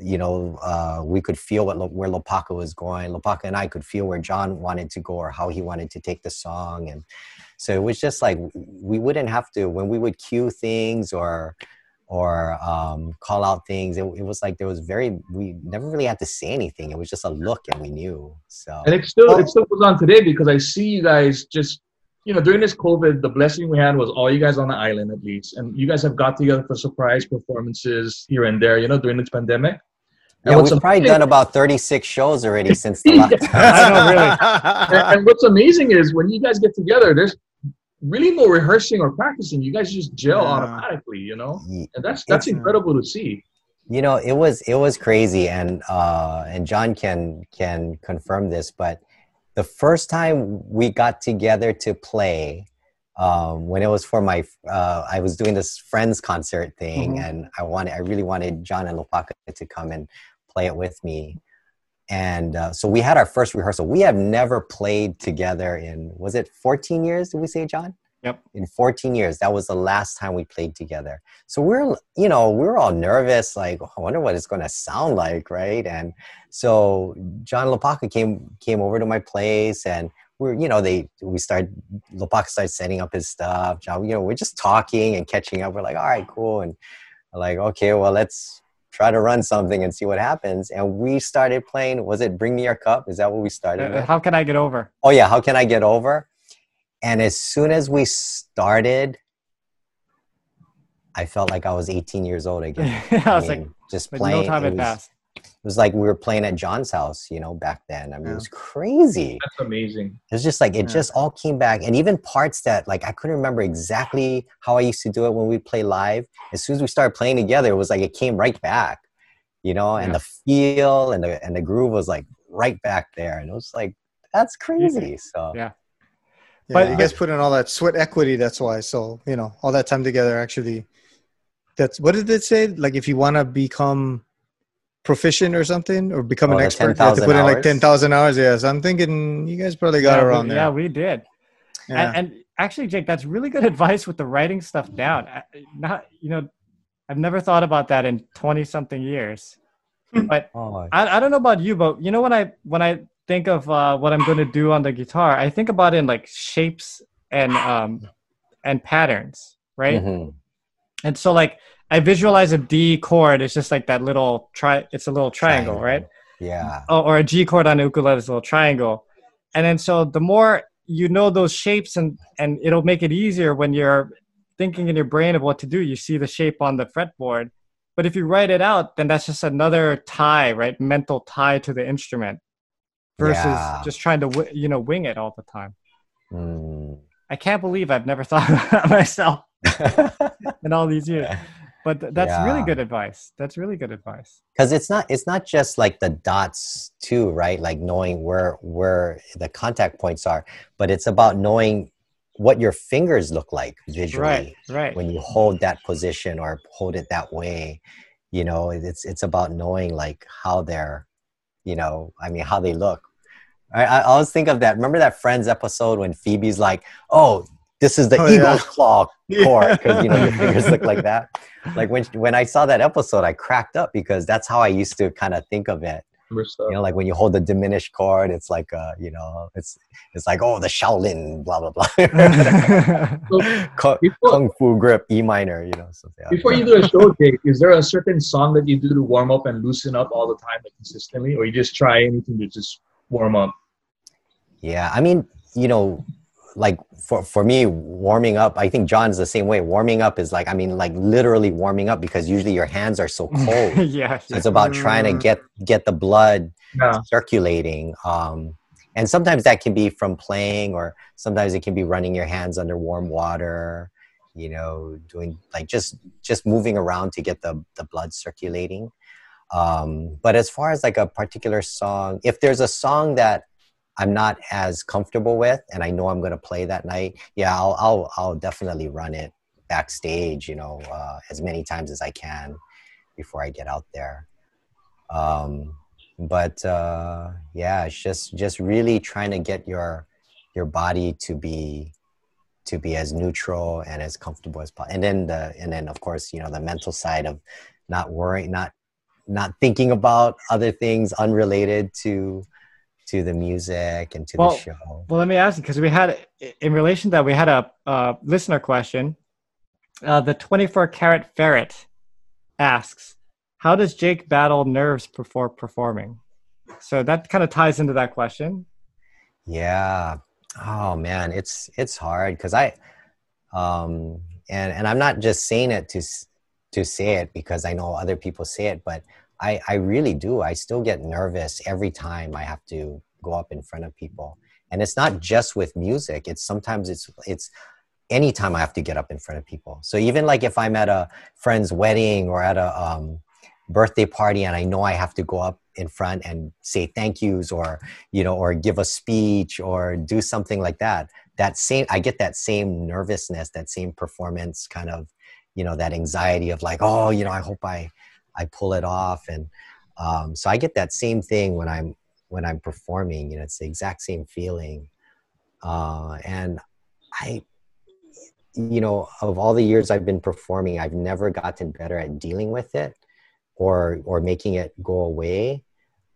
You know, uh, we could feel what where Lopaka was going. Lopaka and I could feel where John wanted to go or how he wanted to take the song, and so it was just like we wouldn't have to when we would cue things or or um, call out things. It, it, was like there was very we never really had to say anything. It was just a look, and we knew. So and it still it still goes on today because I see you guys just you know, during this COVID, the blessing we had was all you guys on the island at least, and you guys have got together for surprise performances here and there. You know, during this pandemic. And yeah, we've probably done about 36 shows already since the lockdown. I know, really. and, and, what's amazing is when you guys get together, there's really no rehearsing or practicing. You guys just gel yeah. automatically, you know, and that's that's it's, incredible to see. You know, it was it was crazy, and uh, and John can can confirm this, but the first time we got together to play um, when it was for my uh, i was doing this friends concert thing mm-hmm. and i wanted i really wanted john and lopaka to come and play it with me. And uh, so we had our first rehearsal. We have never played together in was it 14 years did we say john Yep. In 14 years, that was the last time we played together. So we're, you know, we are all nervous, like, oh, I wonder what it's going to sound like, right? And so John Lopaka came came over to my place, and we're, you know, they we started Lopaka started setting up his stuff. John, you know, we're just talking and catching up. We're like, all right, cool, and like, okay, well, let's try to run something and see what happens. And we started playing. Was it "Bring Me Your Cup"? Is that what we started? Uh, how can I get over? Oh yeah, how can I get over? And as soon as we started, I felt like I was 18 years old again. I, was mean, like, just playing. No time had passed. It was like we were playing at John's house, you know, back then. I mean, yeah. it was crazy. That's amazing. It was just like, it yeah. just all came back. And even parts that, like, I couldn't remember exactly how I used to do it when we play live. As soon as we started playing together, it was like it came right back, you know, and yeah. the feel and the, and the groove was like right back there. And it was like, that's crazy. So, yeah. Yeah, but you guys put in all that sweat equity. That's why. So you know, all that time together actually. That's what did it say? Like if you want to become proficient or something, or become oh, an expert, 10, you have to put hours? in like ten thousand hours. Yeah, so I'm thinking you guys probably got yeah, around we, there. Yeah, we did. Yeah. And, and, actually, Jake, that's really good advice with the writing stuff down. Not you know, I've never thought about that in twenty something years. Hmm. but oh. I, I don't know about you, but you know when I when I think of uh, what I'm going to do on the guitar, I think about it in like shapes and um, and patterns, right? Mm-hmm. And so like I visualize a D chord. It's just like that little tri. It's a little triangle, triangle. right? Yeah. Oh, or a G chord on ukulele is a little triangle, and then so the more you know those shapes and and it'll make it easier when you're thinking in your brain of what to do. You see the shape on the fretboard. But if you write it out, then that's just another tie, right? Mental tie to the instrument versus yeah. just trying to you know wing it all the time. Mm. I can't believe I've never thought about myself. in all these years. But th- that's really good advice. That's really good advice. because it's not it's not just like the dots too right like knowing where where the contact points are but it's about knowing what your fingers look like visually Right, right. when you hold that position or hold it that way you know it's it's about knowing like how they're you know i mean how they look i, I always think of that remember that friends episode when phoebe's like oh this is the Oh, eagle's yeah. claw chord because you know your fingers look like that like when when i saw that episode i cracked up because that's how i used to kind of think of it. You know like when you hold the diminished chord it's like uh you know it's it's like oh the shaolin blah blah blah. Kung, Before, kung fu grip e minor you know something like before you do a show, Jake, is there a certain song that you do to warm up and loosen up all the time, like consistently, or you just try anything to just warm up? Yeah, I mean, you know, like for for me, warming up. I think John's the same way. Warming up is like, I mean, like literally warming up because usually your hands are so cold. yeah. so it's about trying to Mm. get get the blood Yeah. circulating. Um, and sometimes that can be from playing, or sometimes it can be running your hands under warm water. You know, doing like just just moving around to get the the blood circulating. Um, but as far as like a particular song, if there's a song that I'm not as comfortable with, and I know I'm going to play that night, yeah, I'll I'll I'll definitely run it backstage. You know, uh, as many times as I can before I get out there. Um, but uh, yeah, it's just just really trying to get your your body to be to be as neutral and as comfortable as possible. And then the and then of course you know the mental side of not worrying, not not thinking about other things unrelated to to the music and to Well, the show. Well, let me ask you because we had, in relation to that, we had a, uh listener question. Uh, the 24 karat ferret asks, "How does Jake battle nerves before performing?" So that kind of ties into that question. Yeah. Oh man, it's it's hard because I, um, and and I'm not just saying it to to say it because I know other people say it, but I I really do. I still get nervous every time I have to go up in front of people, and it's not just with music. It's sometimes it's it's anytime I have to get up in front of people. So even like if I'm at a friend's wedding or at a um, birthday party and I know I have to go up in front and say thank yous or you know or give a speech or do something like that that same i get that same nervousness that same performance kind of you know that anxiety of like oh you know i hope i i pull it off and um, so i get that same thing when i'm when i'm performing you know it's the exact same feeling uh, and i you know of all the years i've been performing i've never gotten better at dealing with it or or making it go away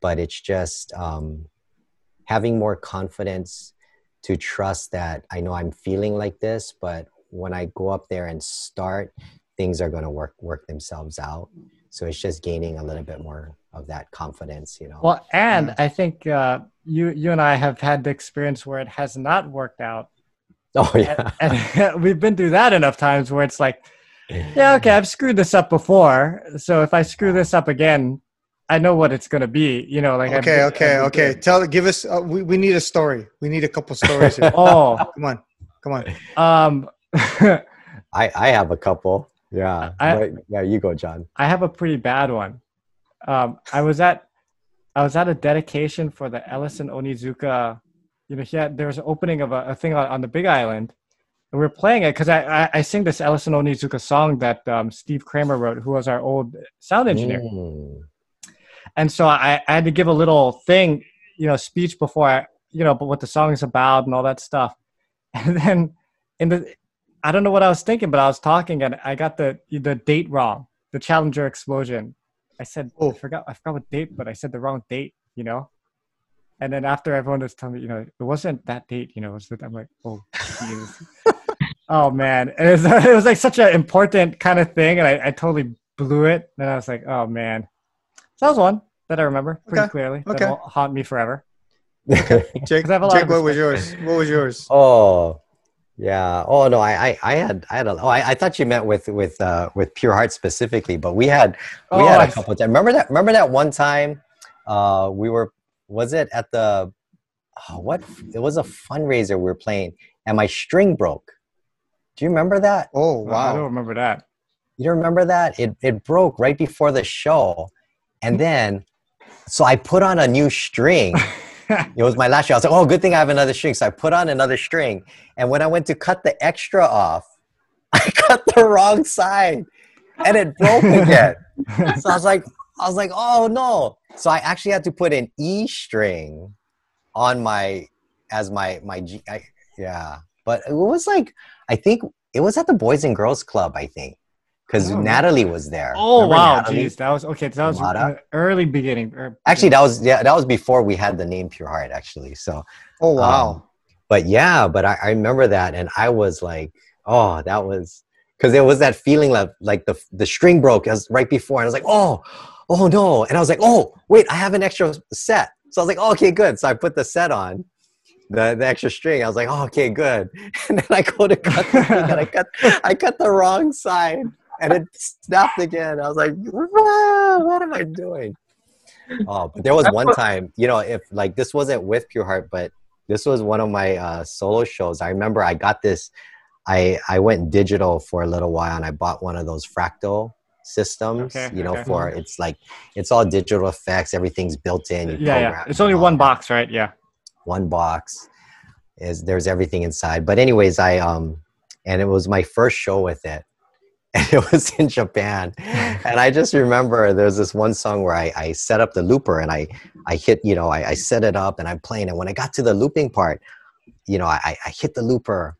but it's just um, having more confidence to trust that I know I'm feeling like this, but when I go up there and start, things are going to work work themselves out. So it's just gaining a little bit more of that confidence, you know. Well, and I think uh, you you and I have had the experience where it has not worked out, oh yeah, and, and we've been through that enough times where it's like, yeah, okay, I've screwed this up before, so if I screw this up again, I know what it's gonna be. You know, like I've Okay, okay, I've been okay. Tell, give us. Uh, we we need a story. We need a couple stories here. Oh, come on, come on. um, I I have a couple. Yeah, I- but, yeah, you go, John. I have a pretty bad one. Um, I was at I was at a dedication for the Ellison Onizuka. You know, he had there was an opening of a, a thing on, on the Big Island, and we were playing it because I, I I sing this Ellison Onizuka song that um, Steve Kramer wrote, who was our old sound engineer. Mm. And so I, I had to give a little thing, you know, speech before I, you know, but what the song is about and all that stuff. And then in the, I don't know what I was thinking, but I was talking and I got the the date wrong. The Challenger explosion. I said Oh. I forgot I forgot what date, but I said the wrong date. You know. And then after everyone was telling me, you know, it wasn't that date. You know, it was that I'm like, oh, oh man, it was, it was like such an important kind of thing, and I, I totally blew it. And I was like, oh man. So that was one that I remember pretty Okay. clearly. Okay. That'll haunt me forever. Jake, 'Cause I have a lot Jake what was yours? What was yours? Oh, yeah. Oh no, I, I, I had, I had a. Oh, I, I thought you meant with, with, uh, with Pure Heart specifically, but we had, we Oh, had a couple of times. Remember that? Remember that one time, uh, we were, was it at the, oh, what? It was a fundraiser we were playing, and my string broke. Do you remember that? Oh wow, I don't remember that. You don't remember that? It it broke right before the show, and then so I put on a new string. It was my last string. I was like, oh, good thing I have another string. So I put on another string, and when I went to cut the extra off, I cut the wrong side, and it broke again. so I was like, I was like, oh no. So I actually had to put an E string on my as my my G. I, yeah, but it was like I think it was at the Boys and Girls Club. I think because Oh. Natalie was there. oh Remember wow, Natalie? jeez, that was okay. That was Mata? early beginning. er, Actually, that was yeah, that was before we had the name Pure Heart. Actually, so Oh wow! um, but yeah, but I, I remember that, and I was like, oh, that was because there was that feeling like like the the string broke as right before, and I was like, oh, oh no, and I was like, oh wait, I have an extra set, so I was like, oh, okay, good. So I put the set on. The, the extra string, I was like, oh, okay, good. And then I go to cut the thing, and I cut, I cut the wrong side, and it snapped again. I was like, "Ah, what am I doing? Oh, but there was one time, you know, if like this wasn't with Pure Heart, but this was one of my uh, solo shows. I remember I got this. I I went digital for a little while, and I bought one of those fractal systems. Okay, you know, okay. for it's like it's all digital effects. Everything's built in. you yeah, yeah. It's only one box, right? Yeah. One box is there's everything inside. But anyways, I um, and it was my first show with it. And it was in Japan. And I just remember there's this one song where I, I set up the looper and I, I hit, you know, I, I set it up and I'm playing. And when I got to the looping part, you know, I, I hit the looper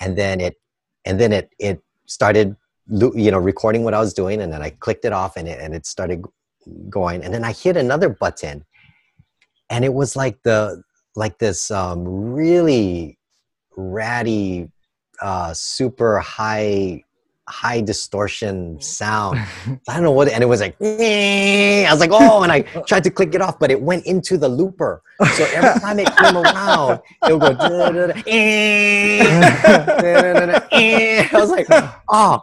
and then it, and then it, it started, you know, recording what I was doing. And then I clicked it off and it, and it started going. And then I hit another button and it was like the, like this um, really ratty, uh, super high high distortion sound. I don't know what, and it was like, I was like, oh, and I tried to click it off, but it went into the looper. So every time it came around, it would go, da, da, da, eh, da, da, da, eh. I was like, oh.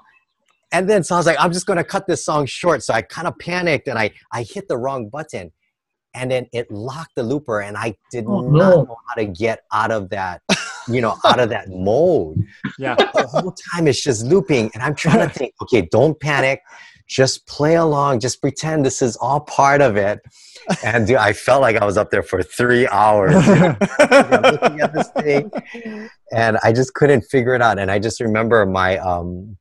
And then so I was like, I'm just gonna cut this song short. So I kind of panicked and I I hit the wrong button, and then it locked the looper, and I did Oh, not no. know how to get out of that, you know, out of that mode. Yeah. the whole time it's just looping and i'm trying to think okay don't panic. Just play along. Just pretend this is all part of it. And dude, i felt like i was up there for three hours looking at this thing. And i just couldn't figure it out. And i just remember my um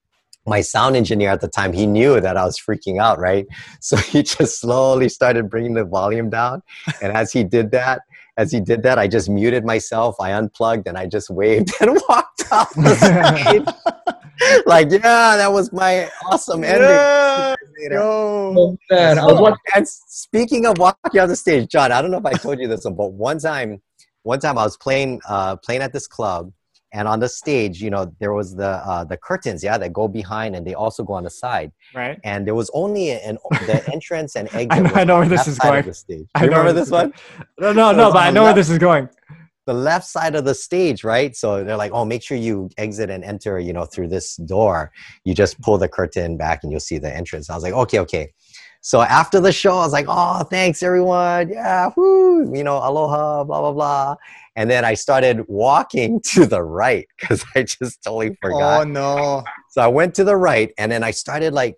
my sound engineer at the time he knew that i was freaking out right? So he just slowly started bringing the volume down. And as he did that as he did that i just muted myself i unplugged and i just waved and walked off the stage like yeah that was my awesome ending Yeah, Later. yo. Oh, man, I was So, watching. and speaking of walking off the stage, John, I don't know if I told you this, one, but one time, one time I was playing, uh, playing at this club, and on the stage, you know, there was the uh, the curtains, yeah, that go behind, and they also go on the side, right. and there was only an the entrance and exit. I know- I know where this is going. The stage. I You know where remember this one? No, no, So no, but I know where left. this is going. the left side of the stage, right? So they're like, oh, make sure you exit and enter, you know, through this door. You just pull the curtain back and you'll see the entrance. I was like, okay, okay. So after the show, I was like, oh, thanks everyone. Yeah, whoo, you know, aloha, blah, blah, blah. And then I started walking to the right because I just totally oh, forgot. Oh no! So I went to the right and then I started like,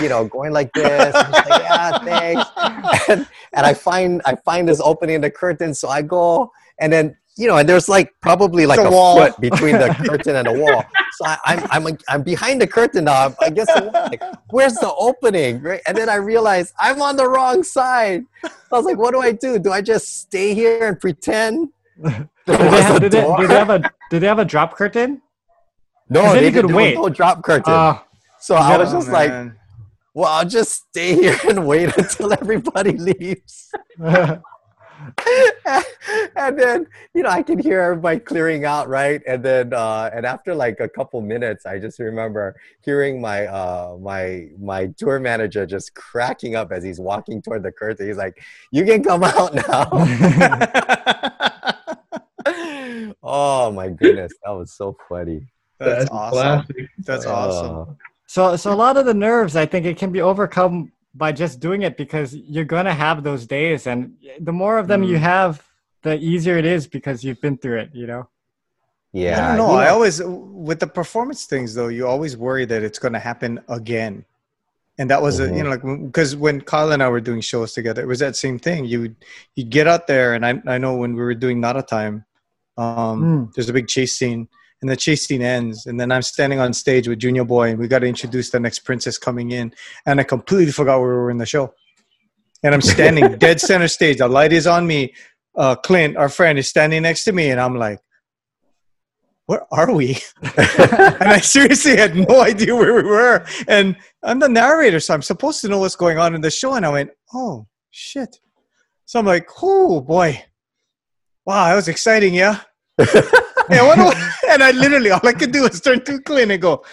you know, going like this. Like, yeah, thanks. And, and I find I find this opening in the curtain. So I go and then you know, and there's like probably like a a, wall. foot between the curtain and the wall. So I, I'm I'm I'm behind the curtain now. I'm against the wall. Like, where's the opening? Right? And then I realized I'm on the wrong side. I was like, what do I do? Do I just stay here and pretend? there Did they, have, a did, they, door? did they have a did they have a drop curtain? No, then they you could did, there wait. no drop curtain. Uh, so I was Oh, just like, well, I'll just stay here and wait until everybody leaves. and then, you know, I can hear everybody clearing out, right? And then, uh, and after like a couple minutes, I just remember hearing my, uh, my, my tour manager just cracking up as he's walking toward the curtain. He's like, "You can come out now." oh my goodness, that was so funny. That's awesome. Classic. That's awesome. Uh, so so a lot of the nerves, I think it can be overcome by just doing it because you're gonna have those days, and the more of them you Mm. have, the easier it is because you've been through it. You know. Yeah. I don't know. you I always with the performance things though, you always worry that it's going to happen again. And that was a, you know like because when Kyle and I were doing shows together, it was that same thing. You you get out there, and I I know when we were doing Not a Time, um, Mm. there's a big chase scene, and the chase scene ends, and then I'm standing on stage with Junior Boy, and we got to introduce the next princess coming in, and I completely forgot where we were in the show, and I'm standing dead center stage. The light is on me. Uh, Clint, our friend, is standing next to me, and I'm like, "Where are we?" and I seriously had no idea where we were. And I'm the narrator, so I'm supposed to know what's going on in the show. And I went, "Oh shit!" So I'm like, "Oh boy, wow, that was exciting, yeah." yeah, what and I literally all I could do is turn to Clint and go,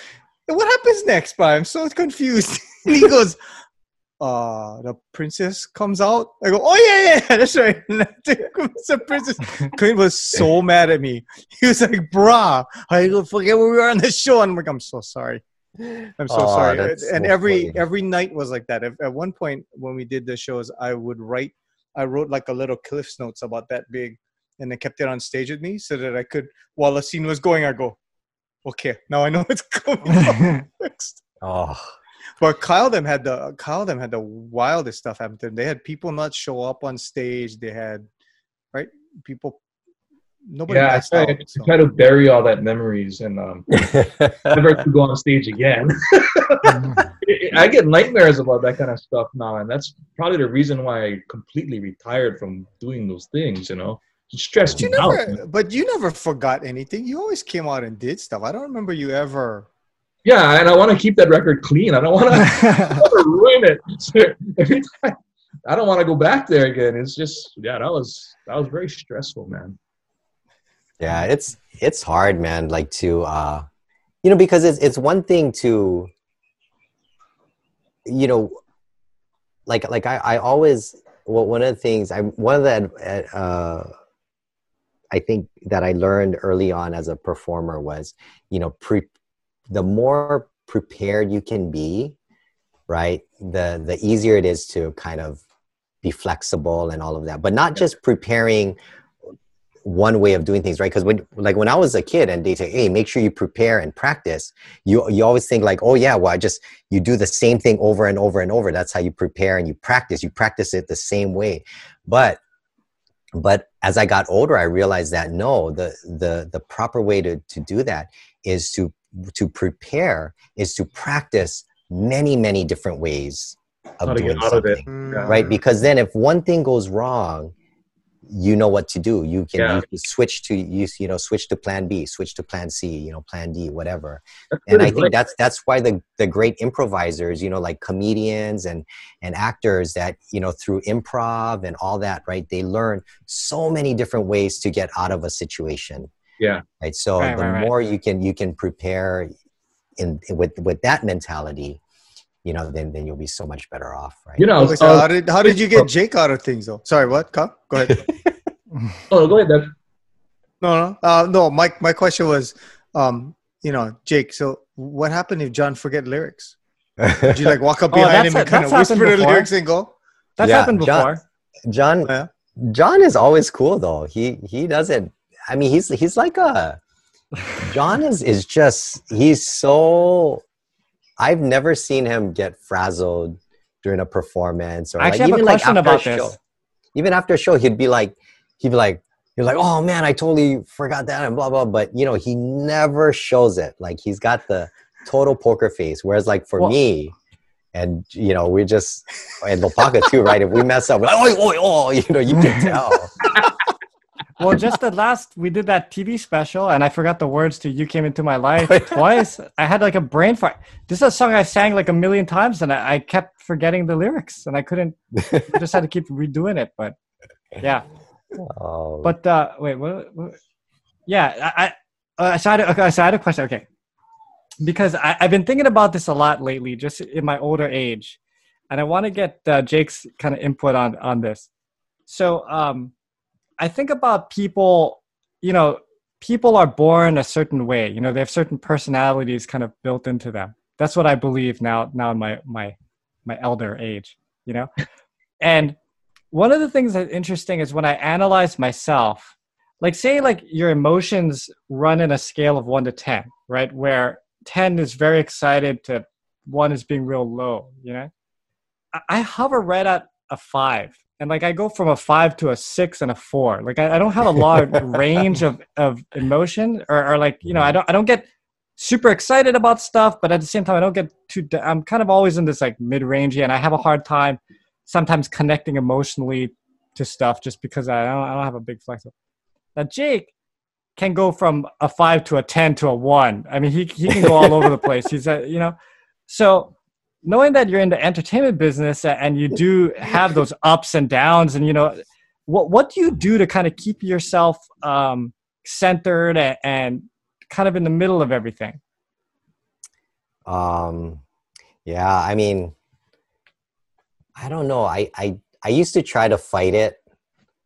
"What happens next?" But I'm so confused. and he goes, "Uh, the princess comes out." I go, "Oh yeah, yeah, that's right." The princess. Clint was so mad at me. He was like, "Bruh, I go forget where we were on the show." And I'm like, "I'm so sorry. I'm so Aw, sorry." And so every funny. every night was like that. At, at one point when we did the shows, I would write. I wrote like a little cliffs notes about that big, and I kept it on stage with me so that I could, while the scene was going, I go, "Okay, now I know what's coming up next." oh, But Kyle them had the Kyle them had the wildest stuff happen to them. They had people not show up on stage. They had right people. Nobody yeah, I passed try, out. I so. try to bury all that memories and um, never to go on stage again. I get nightmares about that kind of stuff now, and that's probably the reason why I completely retired from doing those things. You know, it stressed But you me out. never, but you never forgot anything. You always came out and did stuff. I don't remember you ever. Yeah, and I want to keep that record clean. I don't want to ruin it. So every time, I don't want to go back there again. It's just, yeah, that was that was very stressful, man. yeah, it's it's hard, man. Like to, uh, you know, because it's it's one thing to, you know, like like I I always well one of the things I one of the uh, I think that I learned early on as a performer was, you know, pre the more prepared you can be, right? The the easier it is to kind of be flexible and all of that. But not just preparing one way of doing things, right? Because when like when I was a kid and they say, hey, make sure you prepare and practice, you you always think like, oh yeah, well I just you do the same thing over and over and over. That's how you prepare and you practice. You practice it the same way. But but as I got older, I realized that no, the the the proper way to to do that is to to prepare is to practice many many different ways of How doing get out of it. something Yeah. right because then if one thing goes wrong you know what to do you can, Yeah. you can switch to you, you know switch to plan b switch to plan c you know plan d whatever That's and good i think that's that's why the the great improvisers you know like comedians and and actors that you know through improv and all that right they learn so many different ways to get out of a situation Yeah. right so Right, the right, right. more you can you can prepare in with with that mentality you know then then you'll be so much better off right You know, I Okay, was, so uh, how did how did you get Jake out of things though? Sorry, what? Come, go ahead. oh, go ahead. Deb. no, no, uh, no. My my question was, um, you know, Jake. So what happened if John forget lyrics? Did you like walk up Oh, behind that's him and kind of that's happened whisper the before. lyrics and go? That's Yeah, happened John- before. john Yeah. John is always cool though. He he doesn't. I mean, he's he's like a. John is is just he's so. I've never seen him get frazzled during a performance or I like even like after a show. this. Even after a show, he'd be like, he'd be like, he'd be like, oh man, I totally forgot that and blah blah. But you know, he never shows it. Like he's got the total poker face. Whereas like for Well- me. And you know, we just and Lopaka too, right? If we mess up, we're like, oh, oh, oh, you know, you can tell. Well, just the last we did that TV special, and I forgot the words to "You Came Into My Life" twice. I had like a brain fart. This is a song I sang like a million times, and I, I kept forgetting the lyrics, and I couldn't. I just had to keep redoing it. But yeah, Oh, but uh, wait, what? what yeah, I, I, uh, so I, had okay, so I had a question. Okay, because I, I've been thinking about this a lot lately, just in my older age, and I want to get uh, Jake's kind of input on on this. So, um, I think about people. You know, people are born a certain way. You know, they have certain personalities kind of built into them. That's what I believe now. Now in my my my elder age, you know, and one of the things that's interesting is when I analyze myself, like say like your emotions run in a scale of 1 to 10 right where 10 is very excited to 1 is being real low you know i, I hover right at a 5 and like i go from a 5 to a 6 and a 4 like i, I don't have a large range of of emotion or, or like you know i don't i don't get super excited about stuff but at the same time i don't get too i'm kind of always in this like mid-range and i have a hard time sometimes connecting emotionally to stuff just because i don't, I don't have a big flex now Jake can go from a five to a ten to a one. I mean, he he can go all over the place. He's a, you know, so knowing that you're in the entertainment business and you do have those ups and downs, and you know, what what do you do to kind of keep yourself um, centered and, and kind of in the middle of everything? Um, yeah, I mean, I don't know. I I I used to try to fight it,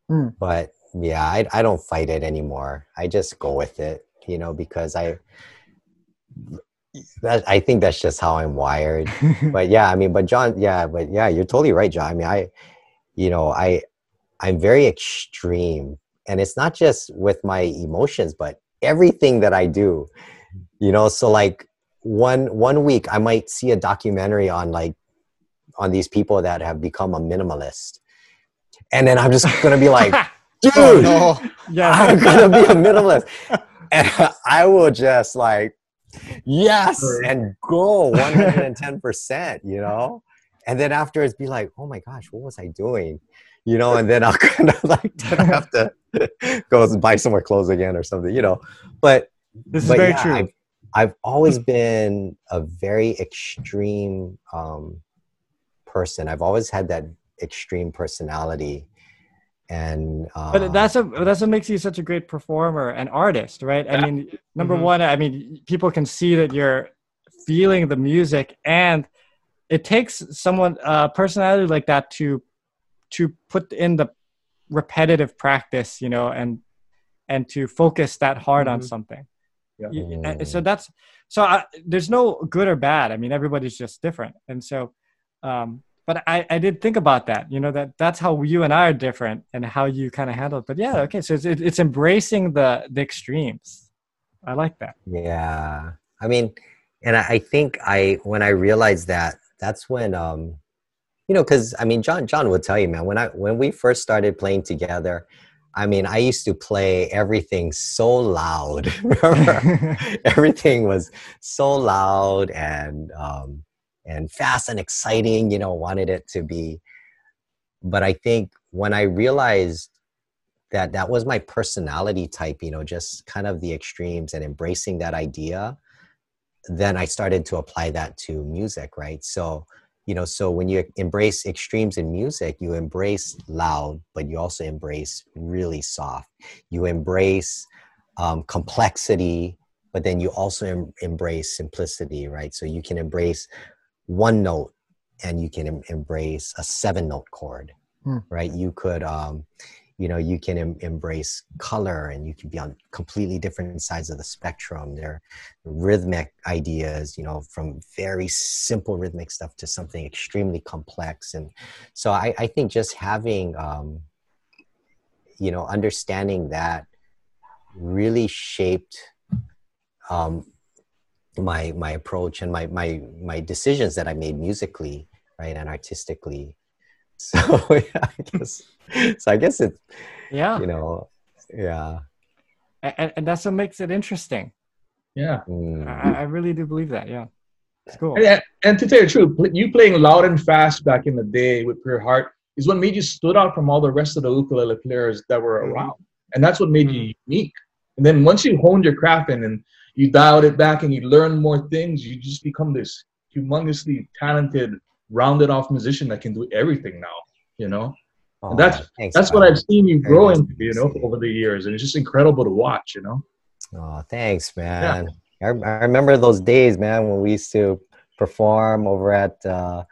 mm. but yeah I, I don't fight it anymore i just go with it you know because i that, i think that's just how i'm wired but yeah i mean but john yeah but yeah you're totally right john i mean i you know i i'm very extreme and it's not just with my emotions but everything that i do you know so like one one week i might see a documentary on like on these people that have become a minimalist and then i'm just gonna be like dude, oh, no. yeah. I'm gonna be a minimalist. and I will just like, yes, and go 110%, you know? And then afterwards be like, oh my gosh, what was I doing? You know, and then I'll kind of like have to go and buy some more clothes again or something, you know. But this is very yeah, true. I've, I've always been a very extreme um, person. I've always had that extreme personality and uh, but that's a that's what makes you such a great performer and artist right yeah. i mean number mm-hmm. one i mean people can see that you're feeling the music and it takes someone a uh, personality like that to to put in the repetitive practice you know and and to focus that hard mm-hmm. on something yeah. You, so that's so I, there's no good or bad i mean everybody's just different and so um but I, I did think about that you know that that's how you and i are different and how you kind of handle it. But yeah okay so it's, it's embracing the the extremes. I like that. Yeah. I mean and I, I think i when i realized that that's when um you know because i mean john john would tell you man when i when we first started playing together I mean, I used to play everything so loud. everything was so loud and um, and fast and exciting, you know, wanted it to be. But I think when I realized that that was my personality type, you know, just kind of the extremes and embracing that idea, then I started to apply that to music, right? So, you know, so when you embrace extremes in music, you embrace loud, but you also embrace really soft. You embrace um, complexity, but then you also em- embrace simplicity, right? So you can embrace one note and you can em- embrace a seven note chord hmm. right? You could um, you know you can em- embrace color and you can be on completely different sides of the spectrum. There rhythmic ideas you know from very simple rhythmic stuff to something extremely complex. And so i, I think just having um, you know understanding that really shaped um, my my approach and my my my decisions that I made musically, right, and artistically. So yeah, I guess so. I guess it. Yeah. You know. Yeah. And, and that's what makes it interesting. Yeah. Mm. I, I really do believe that. Yeah. It's cool. And, and, to tell you the truth, you playing loud and fast back in the day with Pure Heart is what made you stood out from all the rest of the ukulele players that were mm-hmm. around, and that's what made mm-hmm. you unique. And then once you honed your craft in and you dialed it back and you learn more things, you just become this humongously talented, rounded off musician that can do everything now, you know? Oh, and that's thanks, that's what I've seen you grow into, you know, over the years. And it's just incredible to watch, you know? Oh, thanks, man. Yeah. I, I remember those days, man, when we used to perform over at uh,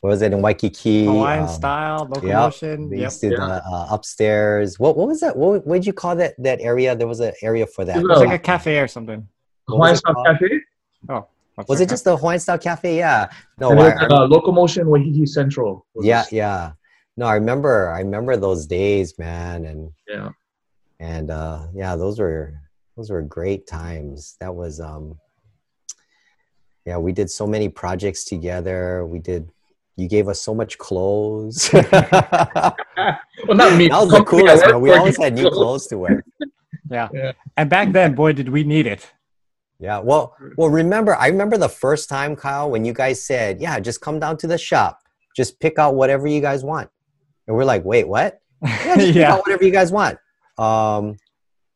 what was it in Waikiki? Hawaiian um, style, Local Motion. Yep. We used to yeah. uh, upstairs. What what was that? What what did you call that that area? There was an area for that. It was like a cafe or something. Hawaiian style cafe. Oh. Was it just the Hawaiian style cafe? Yeah. No. I, uh, Local Motion Waikiki Central. Yeah, yeah. No, I remember. I remember those days, man, and yeah. and uh, yeah, those were those were great times. That was um, yeah, we did so many projects together. We did. You gave us so much clothes. well, not me. was the Company coolest. work Man. We always had new clothes. clothes to wear. Yeah. Yeah. And back then, boy, did we need it. Yeah. Well, well, remember, I remember the first time, Kyle, when you guys said, "Yeah, just come down to the shop, just pick out whatever you guys want," and we're like, "Wait, what? Yeah, just pick yeah. out whatever you guys want." Um,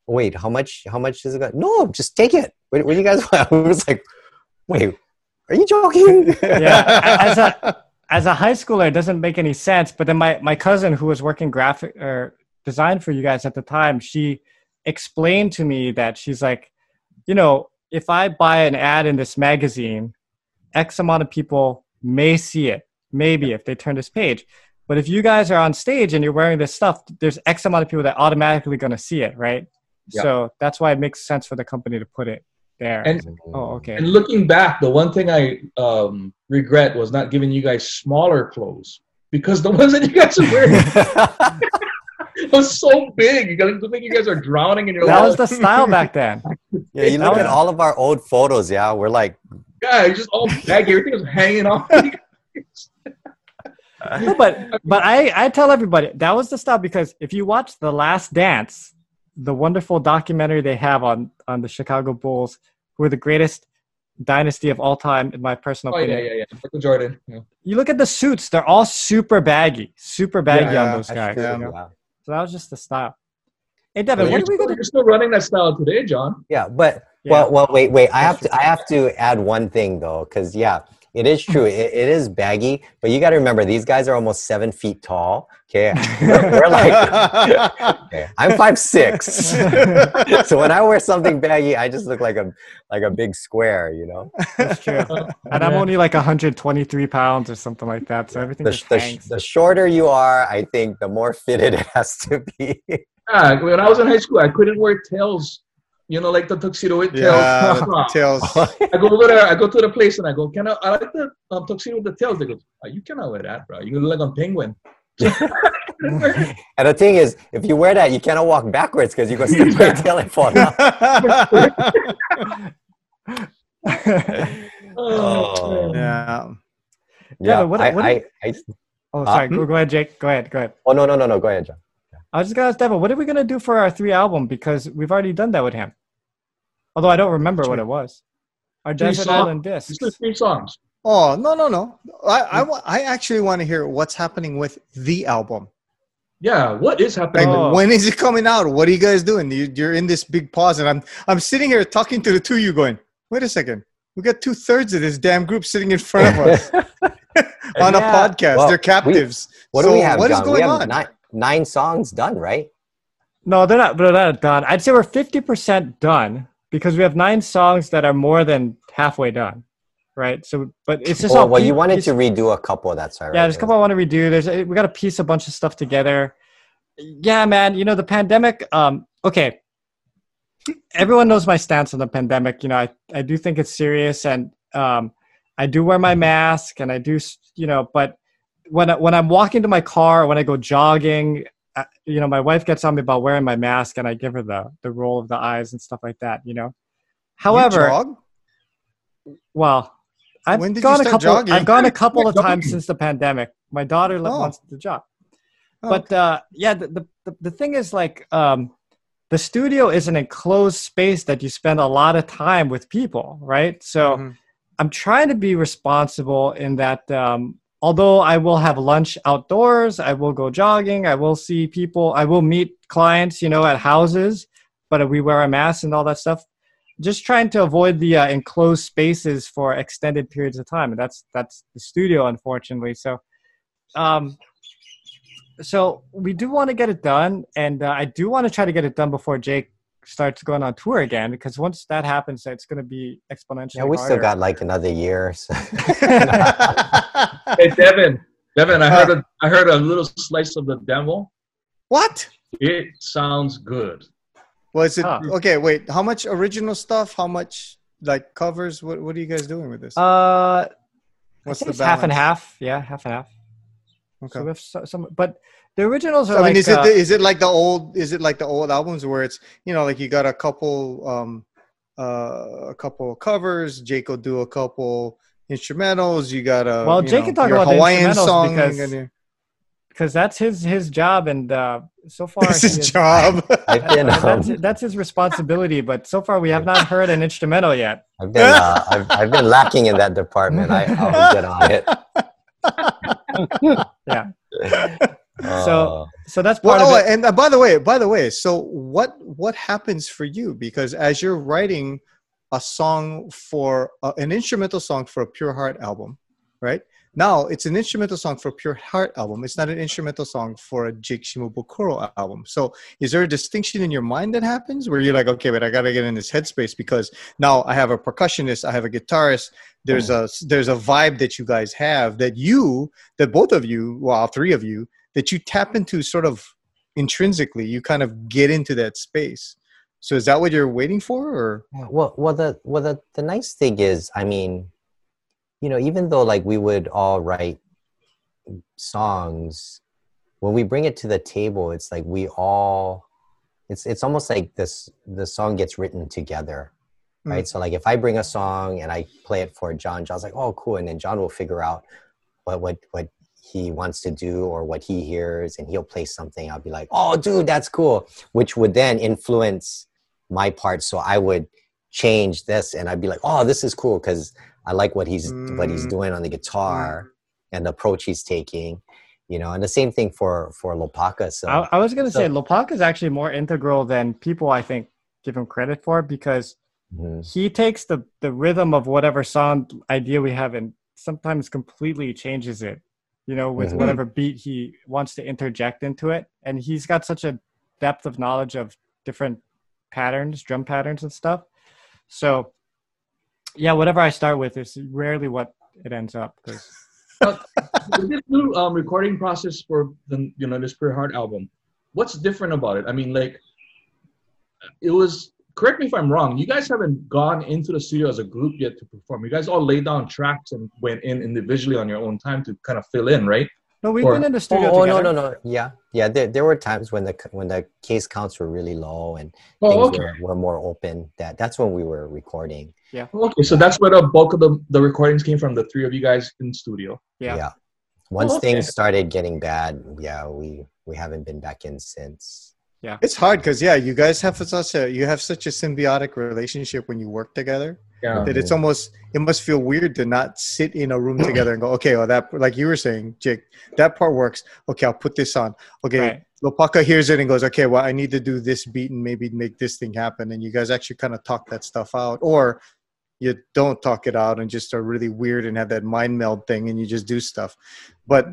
wait, how much? How much does it go? No, just take it. What, what do you guys want? We was like, "Wait, are you joking?" Yeah. As a as a high schooler, it doesn't make any sense. But then my my cousin, who was working graphic or design for you guys at the time, she explained to me that she's like, you know, if I buy an ad in this magazine, X amount of people may see it, maybe if they turn this page. But if you guys are on stage and you're wearing this stuff, there's X amount of people that automatically going to see it, right? Yeah. So that's why it makes sense for the company to put it there. And- oh, okay. And looking back, the one thing I um, regret was not giving you guys smaller clothes because the ones that you guys are wearing was so big. You guys look like you guys are drowning in your That own- was the style back then. yeah, you look at all of our old photos. Yeah, we're like, yeah, it's just all baggy. Everything was hanging off. No, but but I I tell everybody that was the style because if you watch The Last Dance, the wonderful documentary they have on on the Chicago Bulls, who are the greatest dynasty of all time in my personal opinion. oh yeah, opinion. yeah, yeah. Michael Jordan. Yeah. You look at the suits; they're all super baggy, super baggy Yeah, on those guys. true, you know? yeah. So that was just the style. Hey Devin, But what you're, are we still, gonna? you're still running that style today, John. Yeah, but Yeah. well, well, wait, wait. I have to, I have to add one thing though, because yeah, it is true. It, it is baggy, but you got to remember these guys are almost seven feet tall. Okay, we're, we're like, okay, I'm five six, so when I wear something baggy, I just look like a like a big square, you know. That's true. And I'm only like 123 pounds or something like that, so everything The, just the, the shorter you are, I think, the more fitted it has to be. Yeah, when I was in high school, I couldn't wear tails. You know, like the tuxedo with tails. yeah, tails. I go over there. I go to the place and I go, "Can I? I like the um, tuxedo with the tails." They go, oh, "You cannot wear that, bro. You look like a penguin." And the thing is, if you wear that, you cannot walk backwards because you go stick your tail and fall down. oh, man. yeah. Yeah, but what- I, what- I, I, oh, sorry. Hmm? Go, go ahead, Jake. Go ahead. Go ahead. oh no, no, no, no. Go ahead, John. I was just gonna ask Devin, what are we gonna do for our three album? Because we've already done that with him. Although I don't remember what it was. Our Three Desert songs. Island Just discs. the three songs. Oh no no no! I I, hmm. I actually want to hear what's happening with the album. Yeah, what is Like happening? Oh. when is it coming out? What are you guys doing? You, you're in this big pause, and I'm I'm sitting here talking to the two of you, going, "Wait a second, we got two thirds of this damn group sitting in front of us on a podcast. Well, They're captives. What so do we have, What is John? going we have on? Nine, nine songs done, right? No, they're not. They're not done. I'd say we're fifty percent done because we have nine songs that are more than halfway done, right? So, but it's just Oh, all well, you wanted to redo a couple. That's all right. Yeah, there's a couple I want to redo. There's we got to piece a bunch of stuff together. Yeah, man. You know the pandemic. Um, okay. Everyone knows my stance on the pandemic. You know, I I do think it's serious, and um, I do wear my mask, and I do, you know, but when I, when I'm walking to my car, when I go jogging, uh, you know, my wife gets on me about wearing my mask, and I give her the the roll of the eyes and stuff like that. You know. You However, jog? well, I've you gone a couple. jogging? I've gone a couple of times since the pandemic. My daughter Oh. wants to jog, Oh, but uh, yeah, the, the the the thing is like um, the studio is an enclosed space that you spend a lot of time with people, right? So Mhm. I'm trying to be responsible in that. Um, although I will have lunch outdoors, I will go jogging, I will see people, I will meet clients, you know, at houses, but we wear a mask and all that stuff. Just trying to avoid the uh, enclosed spaces for extended periods of time, and that's that's the studio, unfortunately. So, um, so we do want to get it done, and uh, I do want to try to get it done before Jake starts going on tour again, because once that happens, it's going to be exponentially. Yeah, we still got like another year. So. Hey, Devin. Devin, I heard a, I heard a little slice of the demo. what? It sounds good. Was it Huh. okay? Wait, how much original stuff? How much like covers? What What are you guys doing with this? Uh, What's I think the it's half and half. Yeah, half and half. Okay. So we have so- some, but The originals are I mean, like is it uh, the, is it like the old is it like the old albums where it's you know like you got a couple um uh a couple covers, Jake will do a couple instrumentals. You got a Well, you Jake know, can talk about the Hawaiian instrumentals song. because- because that's his his job, and uh, so far That's his is- job. I've been, Uh, that's, um, that's his responsibility. But so far, we have not heard an instrumental yet. I've been, uh, I've, I've been lacking in that department. I, I'll get on it. Yeah. So- So that's part Well, oh, of it. and uh, by the way, by the way, so what what happens for you? Because as you're writing a song for uh, an instrumental song for a Pure Heart album, right? Now it's an instrumental song for a Pure Heart album. It's not an instrumental song for a Jake Shimabukuro album. So is there a distinction in your mind that happens where you're like, okay, but I gotta get in this headspace because now I have a percussionist, I have a guitarist. There's a there's a vibe that you guys have that you that both of you, well, all three of you, that you tap into sort of intrinsically you kind of get into that space. So is that what you're waiting for or? Well well the well the, the nice thing is i mean you know even though like we would all write songs when we bring it to the table it's like we all it's it's almost like this the song gets written together hmm. right? So like if i bring a song and i play it for john john's like oh cool and then john will figure out what what what he wants to do or what he hears and he'll play something i'll be like oh dude that's cool which would then influence my part so i would change this and i'd be like oh this is cool because i like what he's what he's Mm. doing on the guitar and the approach he's taking you know and the same thing for for lopaka so I, I was gonna so- say Lopak is actually more integral than people I think give him credit for because Mhm. he takes the the rhythm of whatever song idea we have and sometimes completely changes it you know with Mhm. whatever beat he wants to interject into it and he's got such a depth of knowledge of different patterns drum patterns and stuff so yeah whatever i start with is rarely what it ends up 'cause- With this new um, recording process for the you know this Pure Heart album, what's different about it? I mean, like, it was. Correct me if I'm wrong. You guys haven't gone into the studio as a group yet to perform. You guys all laid down tracks and went in individually on your own time to kind of fill in, right? no we've Or- been in the studio Oh, oh, together. no no no yeah yeah there, there were times when the when the case counts were really low and Oh, things okay. were, were more open that that's when we were recording Yeah. Oh, okay, so that's where the bulk of the, the recordings came from. The three of you guys in studio. Yeah. once Oh, okay. things started getting bad yeah we we haven't been back in since it's hard because yeah you guys have such a you have such a symbiotic relationship when you work together Yeah. that it's almost it must feel weird to not sit in a room together and go okay well that like you were saying jake that part works. Okay i'll put this on. Okay Right. lopaka hears it and goes okay well i need to do this beat and maybe make this thing happen and you guys actually kind of talk that stuff out or you don't talk it out and just are really weird and have that mind meld thing and you just do stuff. But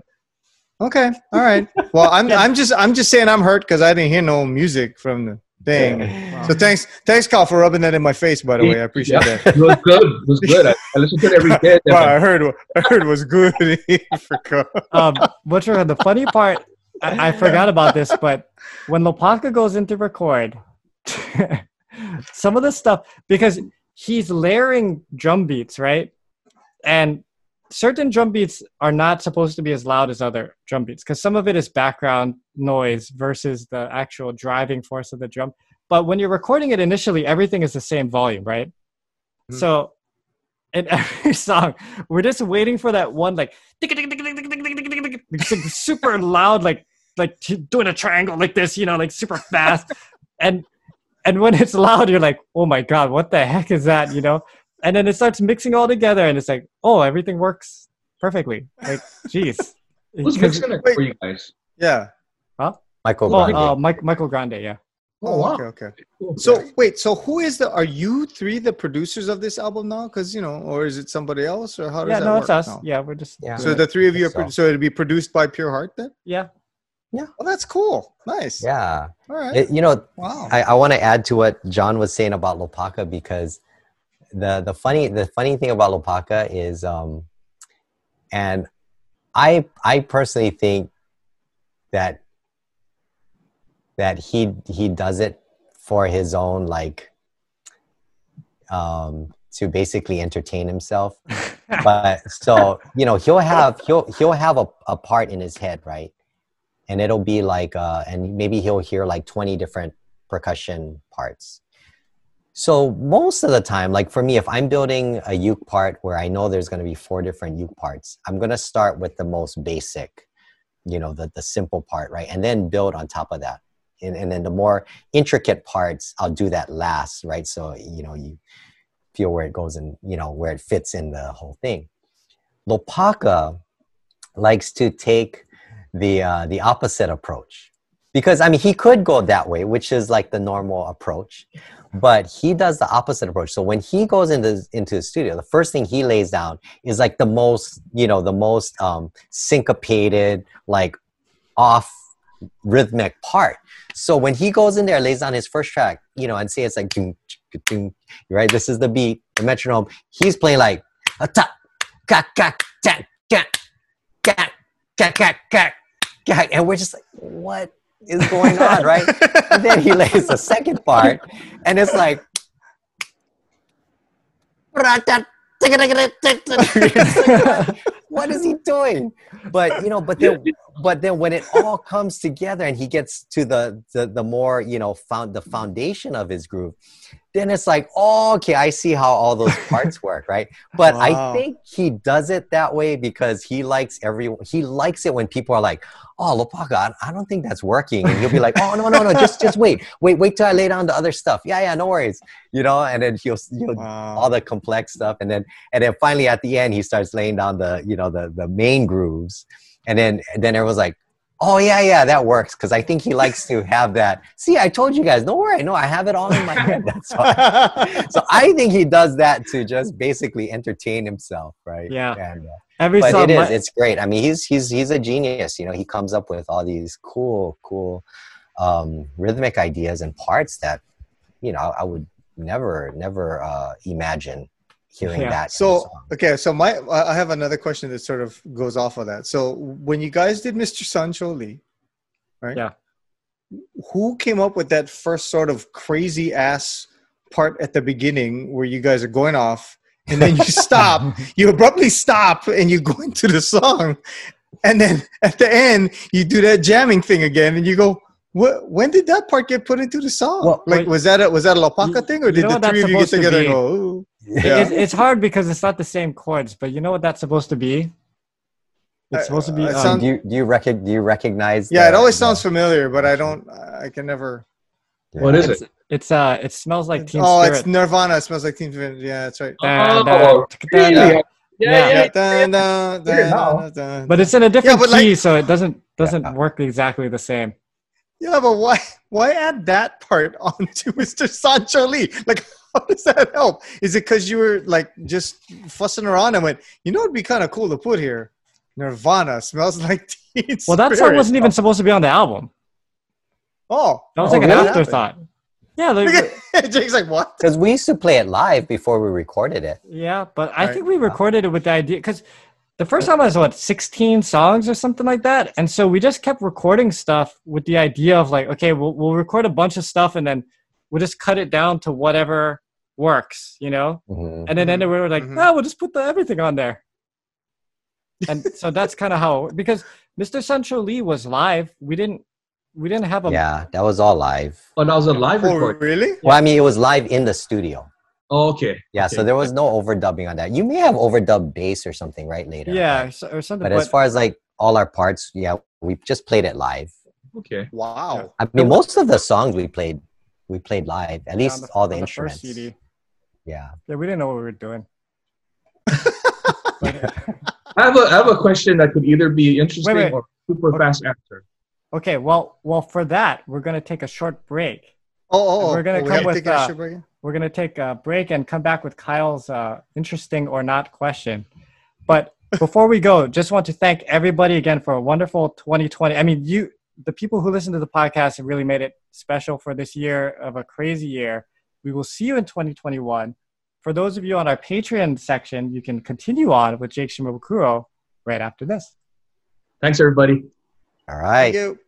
okay all right well i'm i'm just i'm just saying i'm hurt because i didn't hear no music from the thing Wow. so thanks thanks Kyle for rubbing that in my face by the way i appreciate Yeah. that It was good. It was good. I, I listened to it every day. Wow, I heard I heard was good. Forgot. um, Butcher, the funny part, I, I forgot about this, but when Lopaka goes into record, some of the stuff because he's layering drum beats, right? And certain drum beats are not supposed to be as loud as other drum beats because some of it is background noise versus the actual driving force of the drum. But when you're recording it initially, everything is the same volume, right? Mhm. So in every song, we're just waiting for that one like super loud, like like doing a triangle like this, you know, like super fast. and and when it's loud, you're like, oh my god, what the heck is that? You know? And then it starts mixing all together, and it's like, oh, everything works perfectly. Like, jeez. Who's 'Cause- mixing it Wait. for you guys? Yeah. Huh? Michael Oh, Grande. uh, Mike, Michael Grande, yeah. Oh, wow. Okay. Okay. Cool. So wait. So who is the? Are you three the producers of this album now? Because you know, or is it somebody else, or how does Yeah, that no, work it's us. now? Yeah, we're just. Yeah. So the three of you are. So- Pro- so it'd be produced by Pure Heart then. Yeah. Yeah. Well, that's cool. Nice. yeah All right. It- you know wow. I, I want to add to what John was saying about Lopaka because the the funny the funny thing about Lopaka is um and I I personally think that that he he does it for his own like um to basically entertain himself. But so you know he'll have he'll he'll have a, a part in his head right? And it'll be like uh and maybe he'll hear like 20 different percussion parts so most of the time like for me if i'm building a uke part where i know there's going to be four different uke parts i'm going to start with the most basic you know the, the simple part right? And then build on top of that. And, and then the more intricate parts i'll do that last right? So you know you feel where it goes and you know where it fits in the whole thing. Lopaka likes to take the uh, the opposite approach because i mean he could go that way which is like the normal approach but he does the opposite approach. So when he goes into into the studio the first thing he lays down is like the most you know the most um syncopated like off rhythmic part. So when he goes in there lays down his first track you know and say it's like right? This is the beat the metronome. He's playing like a ta ka ka ta ka ka ka ka ka ka and we're just like what is going on right? And then he lays the second part and it's like what is he doing? But you know but then but then when it all comes together and he gets to the the, the more you know found the foundation of his groove then it's like oh, okay i see how all those parts work right? But Wow. i think he does it that way because he likes everyone he likes it when people are like oh lopaka I, don't think that's working. And he'll be like oh no no no just just wait wait wait till i lay down the other stuff. Yeah yeah no worries you know? And then he'll, he'll Wow. all the complex stuff. And then and then finally at the end he starts laying down the you know the the main grooves and then and then everyone's like oh yeah yeah that works. Because i think he likes to have that. See i told you guys don't worry no i have it all in my head that's why so i think he does that to just basically entertain himself right? Yeah. and, uh, Every but it is it's great. I mean he's he's he's a genius you know he comes up with all these cool cool um rhythmic ideas and parts that you know i would never never uh imagine hearing Yeah. that So okay, so my I I have another question that sort of goes off of that. So when you guys did Mr. Sun Cho Lee, right? Yeah. Who came up with that first sort of crazy ass part at the beginning where you guys are going off and then you stop, you abruptly stop and you go into the song, and then at the end you do that jamming thing again and you go. What, when did that part get put into the song? Well, like, wait. was that a was that a Lopaka You- thing, or did know the three of you get supposed to together and go? Ooh. It- Yeah. it's, it's hard because it's not the same chords, but you know what that's supposed to be? It's supposed to be. uh, um, sound- do you do you, rec- do you recognize Yeah, it the- always the- sounds familiar, but I don't. I can never. What is it's, it? It's uh, it smells like Teen oh, Spirit. it's Nirvana. It smells like Teen Spirit. Yeah, that's right. Oh, dun, dun, really? Yeah, yeah. Dun, dun, Hear it dun, now. dun, dun. But it's in a different but like- key, so it doesn't doesn't Yeah. work exactly the same. yeah, but why? Why add that part onto Mr. Sun Cho Lee? Like, how does that help? Is it because you were like just fussing around and went, you know, it'd be kind of cool to put here. Nirvana smells like Teen Well, that song wasn't even supposed to be on the album. Oh, That was Oh, like an afterthought. Yeah, Look like, Jake's like, what? because we used to play it live before we recorded it yeah, but I Right. think we recorded it with the idea because the first time was what 16 songs or something like that, and so we just kept recording stuff with the idea of like, okay, we'll we'll record a bunch of stuff and then we'll just cut it down to whatever works, you know. Mhm. And then, then we were like, Mhm. oh, we'll just put the, everything on there. And so that's kind of how because Mr. Sun Cho Lee was live. We didn't we didn't have a yeah that was all live Oh, that was a live Oh, record. really? well i mean it was live in the studio Oh, okay. yeah okay. so there was no overdubbing on that you may have overdubbed bass or something right later yeah but, or so- or something. but as far as like all our parts yeah we just played it live Okay. Wow. i mean most of the songs we played we played live at Yeah, least on all the on instruments CD. yeah Yeah, we didn't know what we were doing. But- I have a I have a question that could either be interesting wait. or super Okay. fast answer. okay, well, well, for that, we're gonna take a short break. Oh, oh. We're gonna oh, we come have to with, uh. We're gonna take a break and come back with Kyle's uh, interesting or not question. But before we go, just want to thank everybody again for a wonderful 2020. I mean, you, the people who listen to the podcast, have really made it special for this year of a crazy year. We will see you in 2021. For those of you on our Patreon section, you can continue on with Jake Shimabukuro right after this. Thanks, everybody. all right Thank you.